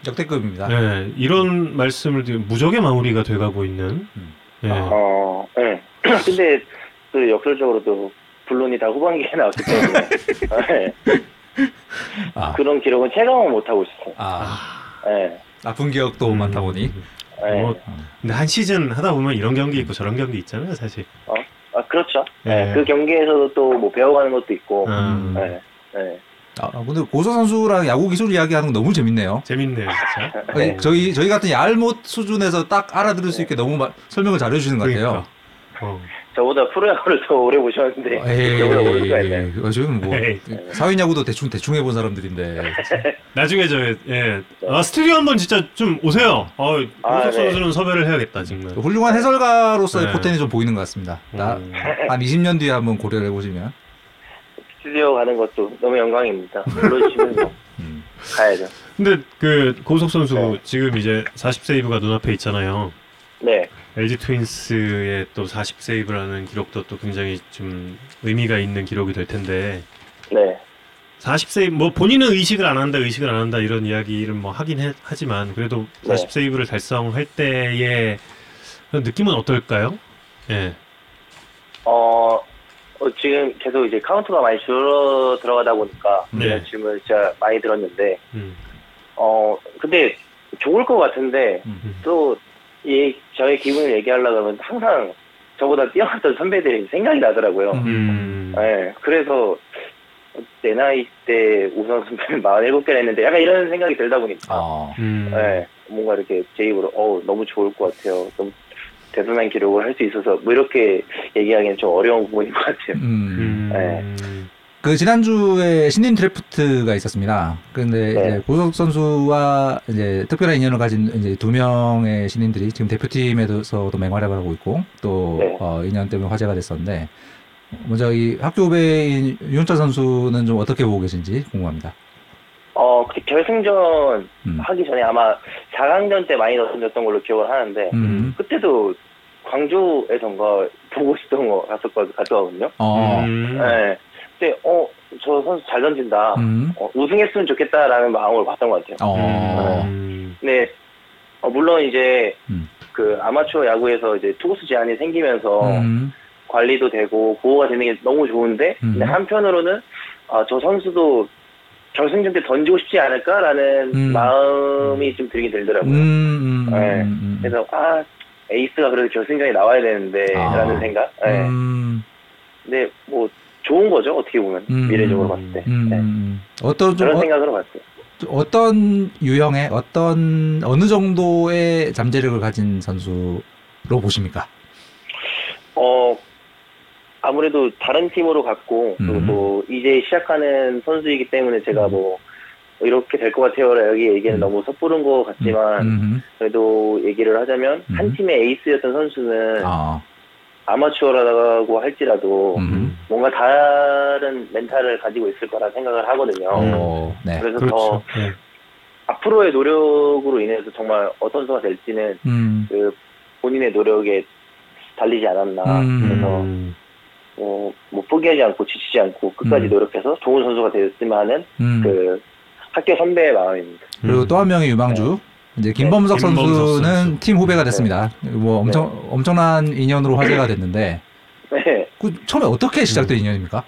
역대급입니다. 네, 이런 말씀을 드리 무적의 마무리가 돼가고 있는 음. 네. 어, 네. 근데 그 역설적으로도 블론이 다 후반기에 나왔기 때문에 네. 아. 그런 기록은 체감은 못 하고 있어요. 아. 네. 아픈 기억도 음. 많다 보니. 네. 뭐, 근데 한 시즌 하다 보면 이런 경기 있고 저런 경기 있잖아요, 사실. 아, 그렇죠. 네. 네. 그 경기에서도 또 뭐 배워가는 것도 있고. 음, 네. 네. 아, 근데 고소 선수랑 야구 기술 이야기하는 거 너무 재밌네요. 재밌네요, 진짜. 네. 저희 저희 같은 얄못 수준에서 딱 알아들을 수 있게 너무 마- 설명을 잘해 주시는 것 같아요. 그러니까. 어. 저보다 프로야구를 더 오래 보셨는데 저보다 모를 수가 있나요? 에이, 지금 뭐 에이. 사회인 야구도 대충 대충 해본 사람들인데. 나중에 저, 예. 아, 스튜디오 한번 진짜 좀 오세요. 어, 아, 윤석 네. 선수는 섭외를 해야겠다, 정말. 훌륭한 해설가로서의 네. 포텐이 좀 보이는 것 같습니다. 나, 음. 한 20년 뒤에 한번 고려를 해보시면. 스튜디오 가는 것도 너무 영광입니다. 불러주시면 뭐 음. 가야죠. 근데 그 고석 선수 네. 지금 이제 40세이브가 눈앞에 있잖아요. 네. LG 트윈스의 또 40세이브라는 기록도 또 굉장히 좀 의미가 있는 기록이 될 텐데 네. 40세이브 뭐 본인은 의식을 안 한다 의식을 안 한다 이런 이야기를 뭐 하긴 해- 하지만 그래도 네. 40세이브를 달성할 때의 느낌은 어떨까요? 예. 어, 어, 지금 계속 이제 카운트가 많이 줄어 들어가다 보니까 네. 이런 질문을 진짜 많이 들었는데 음. 어 근데 좋을 것 같은데 음. 또 이 저의 기분을 얘기하려고 하면 항상 저보다 뛰어났던 선배들이 생각이 나더라고요. 음. 음. 네, 그래서 내 나이 때 우선 선배는 47개를 했는데 약간 이런 생각이 들다 보니까 어. 음. 네, 뭔가 이렇게 제 입으로 어 너무 좋을 것 같아요. 너무 대단한 기록을 할 수 있어서 뭐 이렇게 얘기하기는 좀 어려운 부분인 것 같아요. 음. 음. 네. 그 지난주에 신인 드래프트가 있었습니다. 근데 네. 이제 고석 선수와 이제 특별한 인연을 가진 이제 두 명의 신인들이 지금 대표팀에서도 맹활약을 하고 있고 또 네. 어, 인연 때문에 화제가 됐었는데 먼저 이 학교 후배인 윤철 선수는 좀 어떻게 보고 계신지 궁금합니다. 어, 그 결승전 음. 하기 전에 아마 4강전 때 많이 던졌던 걸로 기억을 하는데 음. 그때도 광주에선가 보고 싶던 거 갔었거든 갔었거든요. 어. 음. 네. 근데 어저 선수 잘 던진다. 음. 어, 우승했으면 좋겠다라는 마음으로 봤던 것 같아요. 어. 음. 근데 어, 물론 이제 음. 그 아마추어 야구에서 이제 투구수 제한이 생기면서 음. 관리도 되고 보호가 되는 게 너무 좋은데 음. 근데 한편으로는 아, 저 선수도 결승전 때 던지고 싶지 않을까라는 음. 마음이 좀 들긴 음. 들더라고요. 음. 네. 음. 그래서 아 에이스가 그래도 결승전에 나와야 되는데라는 아. 생각. 네. 음. 근데 뭐 좋은 거죠 어떻게 보면 음. 미래적으로 봤을 때 음. 네. 음. 어떤 좀 그런 어, 생각으로 봤어요. 어떤 유형의 어떤 어느 정도의 잠재력을 가진 선수로 보십니까? 어 아무래도 다른 팀으로 갔고 그리고 음. 또 이제 시작하는 선수이기 때문에 제가 뭐 이렇게 될 것 같아요라 여기 얘기는 음. 너무 섣부른 것 같지만 음. 그래도 얘기를 하자면 음. 한 팀의 에이스였던 선수는 아. 아마추어라고 할지라도 음. 뭔가 다른 멘탈을 가지고 있을 거라 생각을 하거든요. 어. 네. 그래서 그렇죠. 더 네. 앞으로의 노력으로 인해서 정말 어떤 선수가 될지는 음. 그 본인의 노력에 달리지 않았나. 음. 그래서 음. 어, 뭐 포기하지 않고 지치지 않고 끝까지 음. 노력해서 좋은 선수가 하는 음. 그 학교 선배의 마음입니다. 그리고 음. 또한 명의 유망주 이제 김범석 네, 김범석 선수는 선수. 팀 후배가 됐습니다. 뭐 엄청 엄청난 인연으로 화제가 됐는데 네. 그 처음에 어떻게 시작된 인연입니까?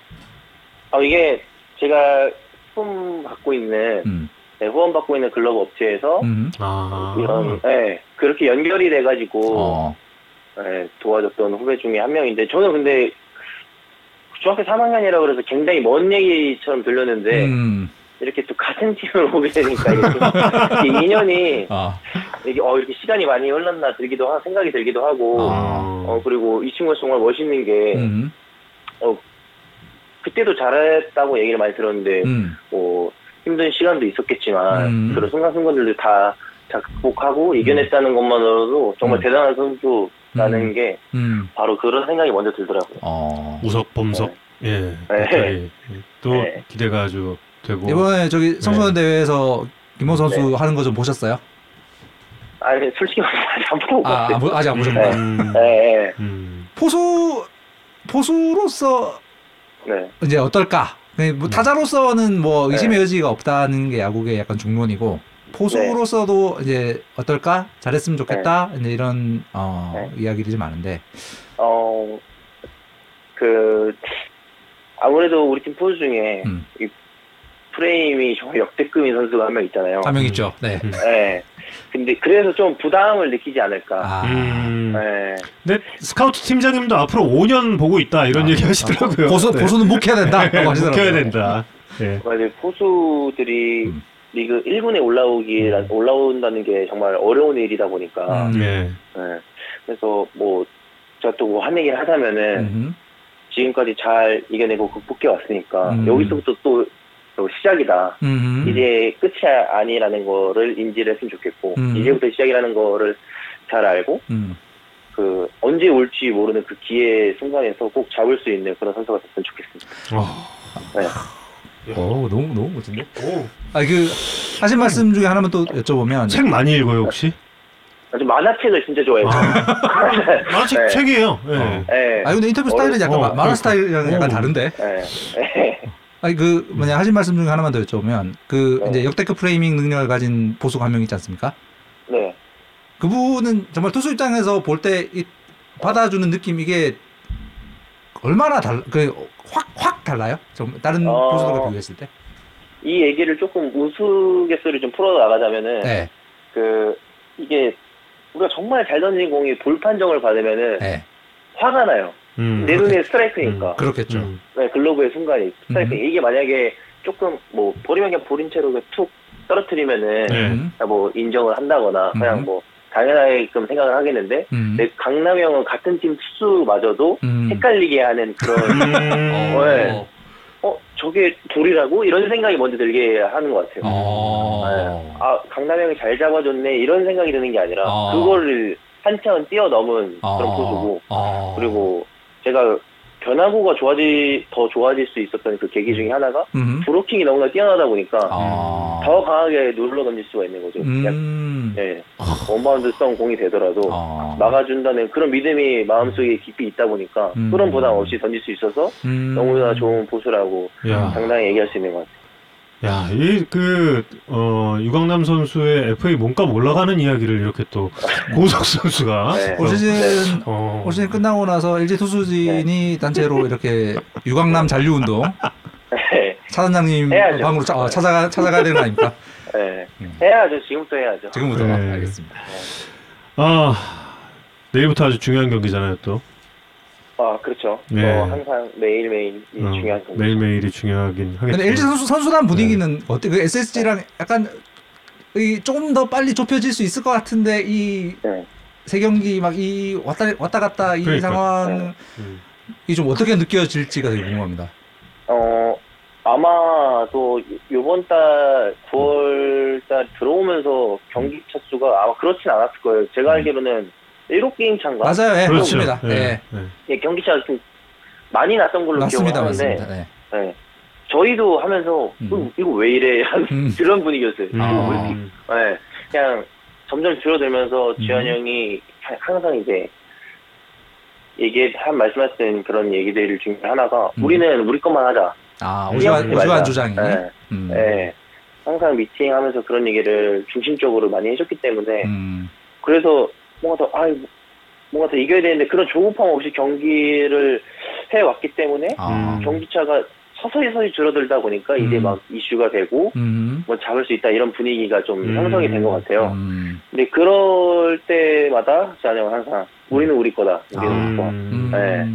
아, 이게 제가 후원 받고 있는 음. 네, 후원 받고 있는 글러브 업체에서 음. 아. 이런 네, 그렇게 연결이 돼가지고 어. 네, 도와줬던 후배 중에 한 명인데 저는 근데 중학교 3학년이라 그래서 굉장히 먼 얘기처럼 들렸는데 음. 이렇게 또 같은 팀을 오게 되니까 이게 좀 이게 인연이 아. 이게 어 이렇게 시간이 많이 흘렀나 들기도 하 생각이 들기도 하고 아. 어 그리고 이 친구가 정말 멋있는 게 음. 그때도 잘했다고 얘기를 많이 들었는데 음. 뭐 힘든 시간도 있었겠지만 음. 그런 순간순간들도 다, 다 극복하고 이겨냈다는 것만으로도 정말 음. 대단한 선수라는 음. 게 음. 바로 그런 생각이 먼저 들더라고요. 어. 우석 범석. 예. 네. 멘탈이 또 네. 기대가 아주 되고. 이번에 저기 청소년 대회에서 김호 선수 네. 하는 거 좀 보셨어요? 아니 솔직히 말해서 아직 안 보고 아, 봤어요. 아, 보- 아직 안 보셨구나. 음. 네, 네, 음. 포수 포수로서 네. 이제 어떨까? 네, 뭐 음. 타자로서는 뭐 의심의 네. 여지가 없다는 게 야구의 약간 중론이고 포수로서도 이제 어떨까? 잘했으면 좋겠다. 이제 이런 어, 네. 이야기들이 많은데. 어, 그, 아무래도 우리 팀 포수 중에 음. 이 프레임이 정말 역대급인 선수가 한 명 있잖아요. 한 명 있죠. 네. 음. 네. 근데 그래서 좀 부담을 느끼지 않을까. 아. 음. 네. 근데 스카우트 팀장님도 앞으로 5년 보고 있다 이런 아, 얘기 하시더라고요. 포수 네. 포수는 묵혀야 된다라고 하시더라고요. 묵혀야 된다. 예. 맞아요. 포수들이 음. 리그 1군에 올라오기, 올라온다는 게 정말 어려운 일이다 보니까. 음. 예. 네. 그래서 뭐, 제가 또한 얘기를 하자면은, 음. 지금까지 잘 이겨내고 극복해 왔으니까, 음. 여기서부터 또, 또 시작이다. 음. 이제 끝이 아니라는 거를 인지를 했으면 좋겠고 음. 이제부터 시작이라는 거를 잘 알고 음. 그 언제 올지 모르는 그 기회 순간에서 꼭 잡을 수 있는 그런 선수가 됐으면 좋겠습니다. 어. 네. 오, 너무 너무 멋진데. 오. 아, 그 하신 말씀 중에 하나만 또 여쭤보면 책 많이 읽어요 혹시? 아주 만화책을 진짜 좋아해요. 만화책 네. 책이에요. 예. 어. 네. 아, 근데 인터뷰 스타일은 약간 어, 마- 만화 그러니까. 스타일이랑 약간 오. 다른데. 네. 네. 아니 그 뭐냐 하신 말씀 중에 하나만 더 여쭤보면 그 네. 이제 역대급 프레이밍 능력을 가진 보수가 한명 있지 않습니까? 네. 그분은 정말 투수 입장에서 볼 때 받아주는 느낌 이게 얼마나 달 그확 확 달라요? 좀 다른 어. 보수들과 비교했을 때? 이 얘기를 조금 우스갯소리 좀 풀어 나가자면은 네, 그 이게 우리가 정말 잘 던진 공이 볼 판정을 받으면은 네, 화가 나요. 음. 내 눈에 스트라이크니까. 그렇겠죠. 음. 네, 글로브의 순간이 스트라이크. 음. 이게 만약에 조금 뭐 버리면 그냥 버린 채로 그냥 툭 떨어뜨리면은 네. 음, 뭐 인정을 한다거나 그냥 음. 뭐 당연하게끔 생각을 하겠는데 음, 근데 강남형은 같은 팀 투수마저도 음. 헷갈리게 하는 그런 음. 어, 네. 어 저게 돌이라고 이런 생각이 먼저 들게 하는 것 같아요. 어, 네. 아 강남형이 잘 잡아줬네 이런 생각이 드는 게 아니라 어. 그거를 한차원 뛰어넘은 어, 그런 포수고 어. 그리고 제가 변화구가 좋아지 더 좋아질 수 있었던 그 계기 중에 하나가 음. 브로킹이 너무나 뛰어나다 보니까 아. 더 강하게 눌러 던질 수가 있는 거죠. 그냥 음. 예, 원바운드성 공이 되더라도 아. 막아준다는 그런 믿음이 마음속에 깊이 있다 보니까 음. 그런 부담 없이 던질 수 있어서 음. 너무나 좋은 보수라고 야, 당당히 얘기할 수 있는 것 같아요. 야, 이 그 어, 유강남 선수의 FA 몸값 올라가는 이야기를 이렇게 또 고석 선수가 네. 올 시즌 어, 올 시즌 끝나고 나서 LG 투수진이 단체로 이렇게 유강남 잔류 운동 네, 차단장님 해야죠. 방으로 차, 어, 찾아가 찾아가야 되는 거 아닙니까? 네. 음. 해야죠. 지금부터 해야죠. 지금부터 네. 알겠습니다. 아 내일부터 아주 중요한 경기잖아요 또 아 그렇죠. 네. 어, 항상 매일 매일이 어, 중요한 거. 매일 매일이 중요하긴 하겠죠. 근데 LG 선수 선수단 분위기는 어때? 그 SSG랑 약간 이 조금 더 빨리 좁혀질 수 있을 것 같은데 이 네. 세 경기 막 이 왔다 왔다 갔다 이 그러니까. 상황이 음. 좀 어떻게 느껴질지가 되게 궁금합니다. 어 아마도 요번 달 9월 달 들어오면서 경기 차 수가 아마 그렇진 않았을 거예요. 제가 알기로는 7게임 차인가? 맞아요, 예, 그렇죠. 그렇습니다. 예, 예, 예. 예, 경기 차가 좀 많이 났던 걸로 맞습니다, 기억하는데 맞습니다. 예. 네. 저희도 하면서 음. 음, 이거 왜 이래 하는 음. 그런 분위기였어요. 음. 아. 이거 왜 이렇게 네. 그냥 점점 줄어들면서 음. 지현 형이 하- 항상 이제 얘기 한 말씀하신 그런 얘기들 중에 하나가 음. 우리는 우리 것만 하자. 아 오주환 말자. 주장이. 네. 음. 네. 항상 미팅하면서 그런 얘기를 중심적으로 많이 해줬기 때문에 음. 그래서 뭔가 더 아이 뭔가 더 이겨야 되는데 그런 조급함 없이 경기를 해 왔기 때문에 아. 음. 경기차가 서서히 서서히 줄어들다 보니까 이제 음. 막 이슈가 되고 음. 뭐 잡을 수 있다 이런 분위기가 좀 음. 형성이 된 것 같아요. 음. 근데 그럴 때마다 저는 항상 우리는 우리 거다. 우리는 아. 우리 거. 음. 네.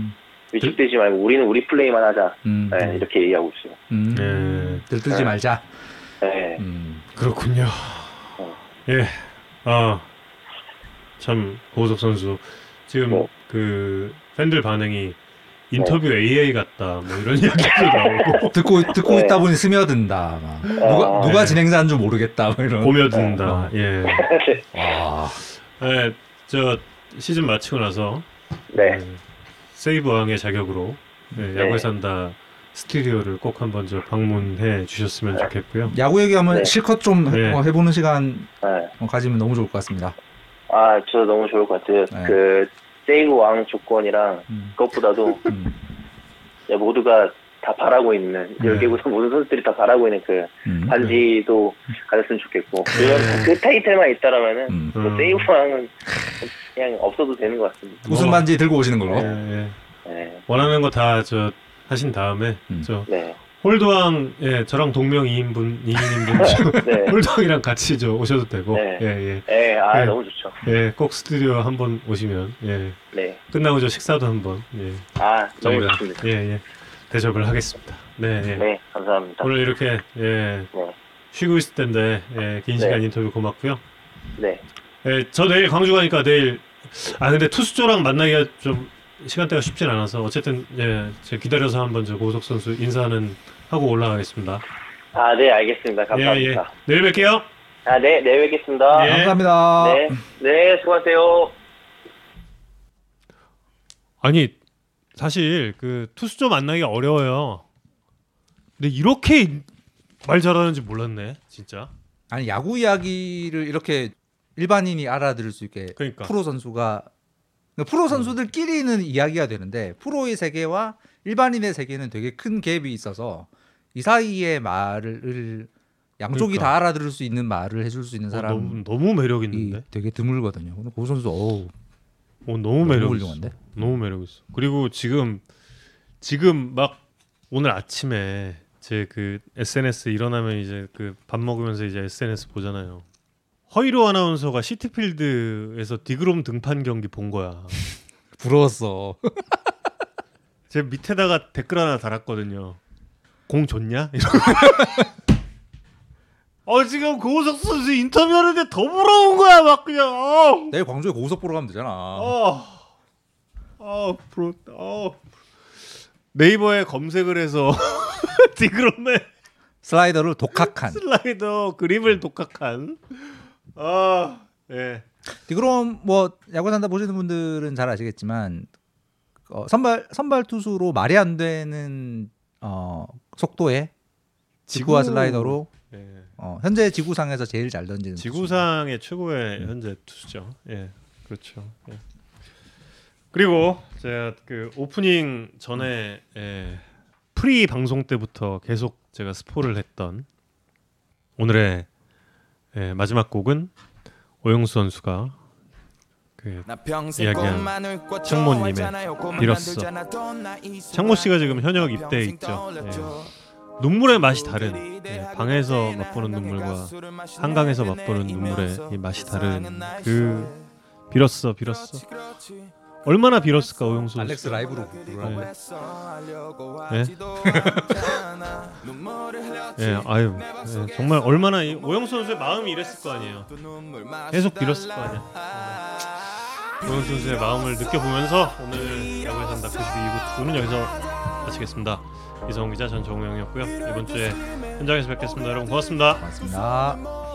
위축되지 말고 우리는 우리 플레이만 하자. 음. 네, 이렇게 얘기하고 있어요. 음. 예. 들뜨지 네. 말자. 네. 음. 그렇군요. 어. 예. 아, 참, 고우석 선수. 지금 뭐. 그 팬들 반응이 인터뷰 AI 같다. 뭐 이런 이야기도 나오고. 듣고 듣고 네. 있다 보니 스며든다. 막. 누가 아, 누가 네. 진행자인 줄 모르겠다. 뭐 이런. 고며든다. 어. 예. 와. 예. 저 시즌 마치고 나서 네. 예, 세이브 왕의 자격으로 예, 네. 야구에 산다 스튜디오를 꼭 한번 저 방문해 주셨으면 좋겠고요. 야구 얘기하면 네. 실컷 좀 네. 어, 해보는 시간 네. 어, 가지면 너무 좋을 것 같습니다. 아, 저 너무 좋을 것 같아요. 네. 그 세이브 왕 조건이랑 음. 그것보다도 음. 야, 모두가 다 바라고 있는 네. 열개구단 모든 선수들이 다 바라고 있는 그 음. 반지도 가졌으면 좋겠고 네. 이런 그 타이틀만 있다라면은 음. 그 음. 세이브 왕은 그냥 없어도 되는 것 같습니다. 우승 반지 들고 오시는 걸로. 예, 예. 네, 원하는 거 다 저 하신 다음에 음. 저 네, 홀드왕 예 저랑 동명이인 분 이인 분 네, 홀드왕이랑 같이 저 오셔도 되고 네. 예예 네, 아 네. 너무 좋죠. 예, 꼭 스튜디오 한번 오시면 예 네, 끝나고 저 식사도 한번 예아 너무 좋습니다. 예예 대접을 하겠습니다. 네, 예. 네, 감사합니다. 오늘 이렇게 예 네, 쉬고 있을 텐데 예, 긴 네. 시간 인터뷰 고맙고요. 네, 예, 저 내일 광주 가니까 내일 아 근데 투수조랑 만나기가 좀 시간대가 쉽진 않아서 어쨌든 예, 제가 기다려서 한번 저 고석 선수 인사는 하고 올라가겠습니다. 아 네 알겠습니다. 감사합니다. 예, 예. 내일 뵐게요. 아 네, 네 뵙겠습니다. 예. 감사합니다. 네, 네 수고하세요. 아니 사실 그 투수조 만나기가 어려워요. 근데 이렇게 말 잘하는지 몰랐네, 진짜. 아니 야구 이야기를 이렇게 일반인이 알아들을 수 있게 그러니까. 프로 선수가 프로 선수들끼리는 이야기가 되는데 프로의 세계와 일반인의 세계는 되게 큰 갭이 있어서 이 사이의 말을 양쪽이 그러니까. 다 알아들을 수 있는 말을 해줄 수 있는 어, 사람이 너무, 너무 매력 있는데. 되게 드물거든요. 근데 고 선수 어우 어, 너무 너무 매력 있어. 훌륭한데. 너무 매력 있어. 그리고 지금 지금 막 오늘 아침에 제 그 SNS 일어나면 이제 그 밥 먹으면서 이제 SNS 보잖아요. 허이로 아나운서가 시티필드에서 디그롬 등판 경기 본 거야. 부러웠어. 제 밑에다가 댓글 하나 달았거든요. 공 좋냐? 이러고. 어 지금 고우석 선수 인터뷰하는데 더 부러운 거야 막 그냥. 어. 내일 광주에 고우석 보러 가면 되잖아. 어. 어, 부러. 어. 네이버에 검색을 해서 디그롬의 슬라이더를 독학한. 슬라이더 그림을 독학한. 아, 예. 그럼 뭐 야구 산다 보시는 분들은 잘 아시겠지만 어, 선발 선발 투수로 말이 안 되는 어, 속도의 지구와 지구- 슬라이더로 예. 어, 현재 지구상에서 제일 잘 던지는 지구상의 최고의 현재 투수죠. 예, 그렇죠. 예. 그리고 제가 그 오프닝 전에 예, pre 방송 때부터 계속 제가 스포를 했던 오늘의 예, 마지막 곡은 오영수 선수가 그 이야기한 창모님의 빌었어. 창모 씨가 지금 현역 입대해 있죠. 예. 눈물의 맛이 다른 예, 방에서 맛보는 눈물과 한강에서 맛보는 눈물의 이 맛이 다른 그 빌었어 빌었어 얼마나 빌었을까 오영수 알렉스. 라이브로 부르라고. 네. 예. 예, 아유, 예, 정말 얼마나 이 오영수 선수의 마음이 이랬을 거 아니에요. 계속 빌었을 거 아니야. 예. 오영수 선수의 마음을 느껴보면서 오늘 야구의 산다 92부 투는 여기서 마치겠습니다. 이성훈 기자, 전 정우영이었고요. 이번 주에 현장에서 뵙겠습니다. 여러분 고맙습니다. 고맙습니다.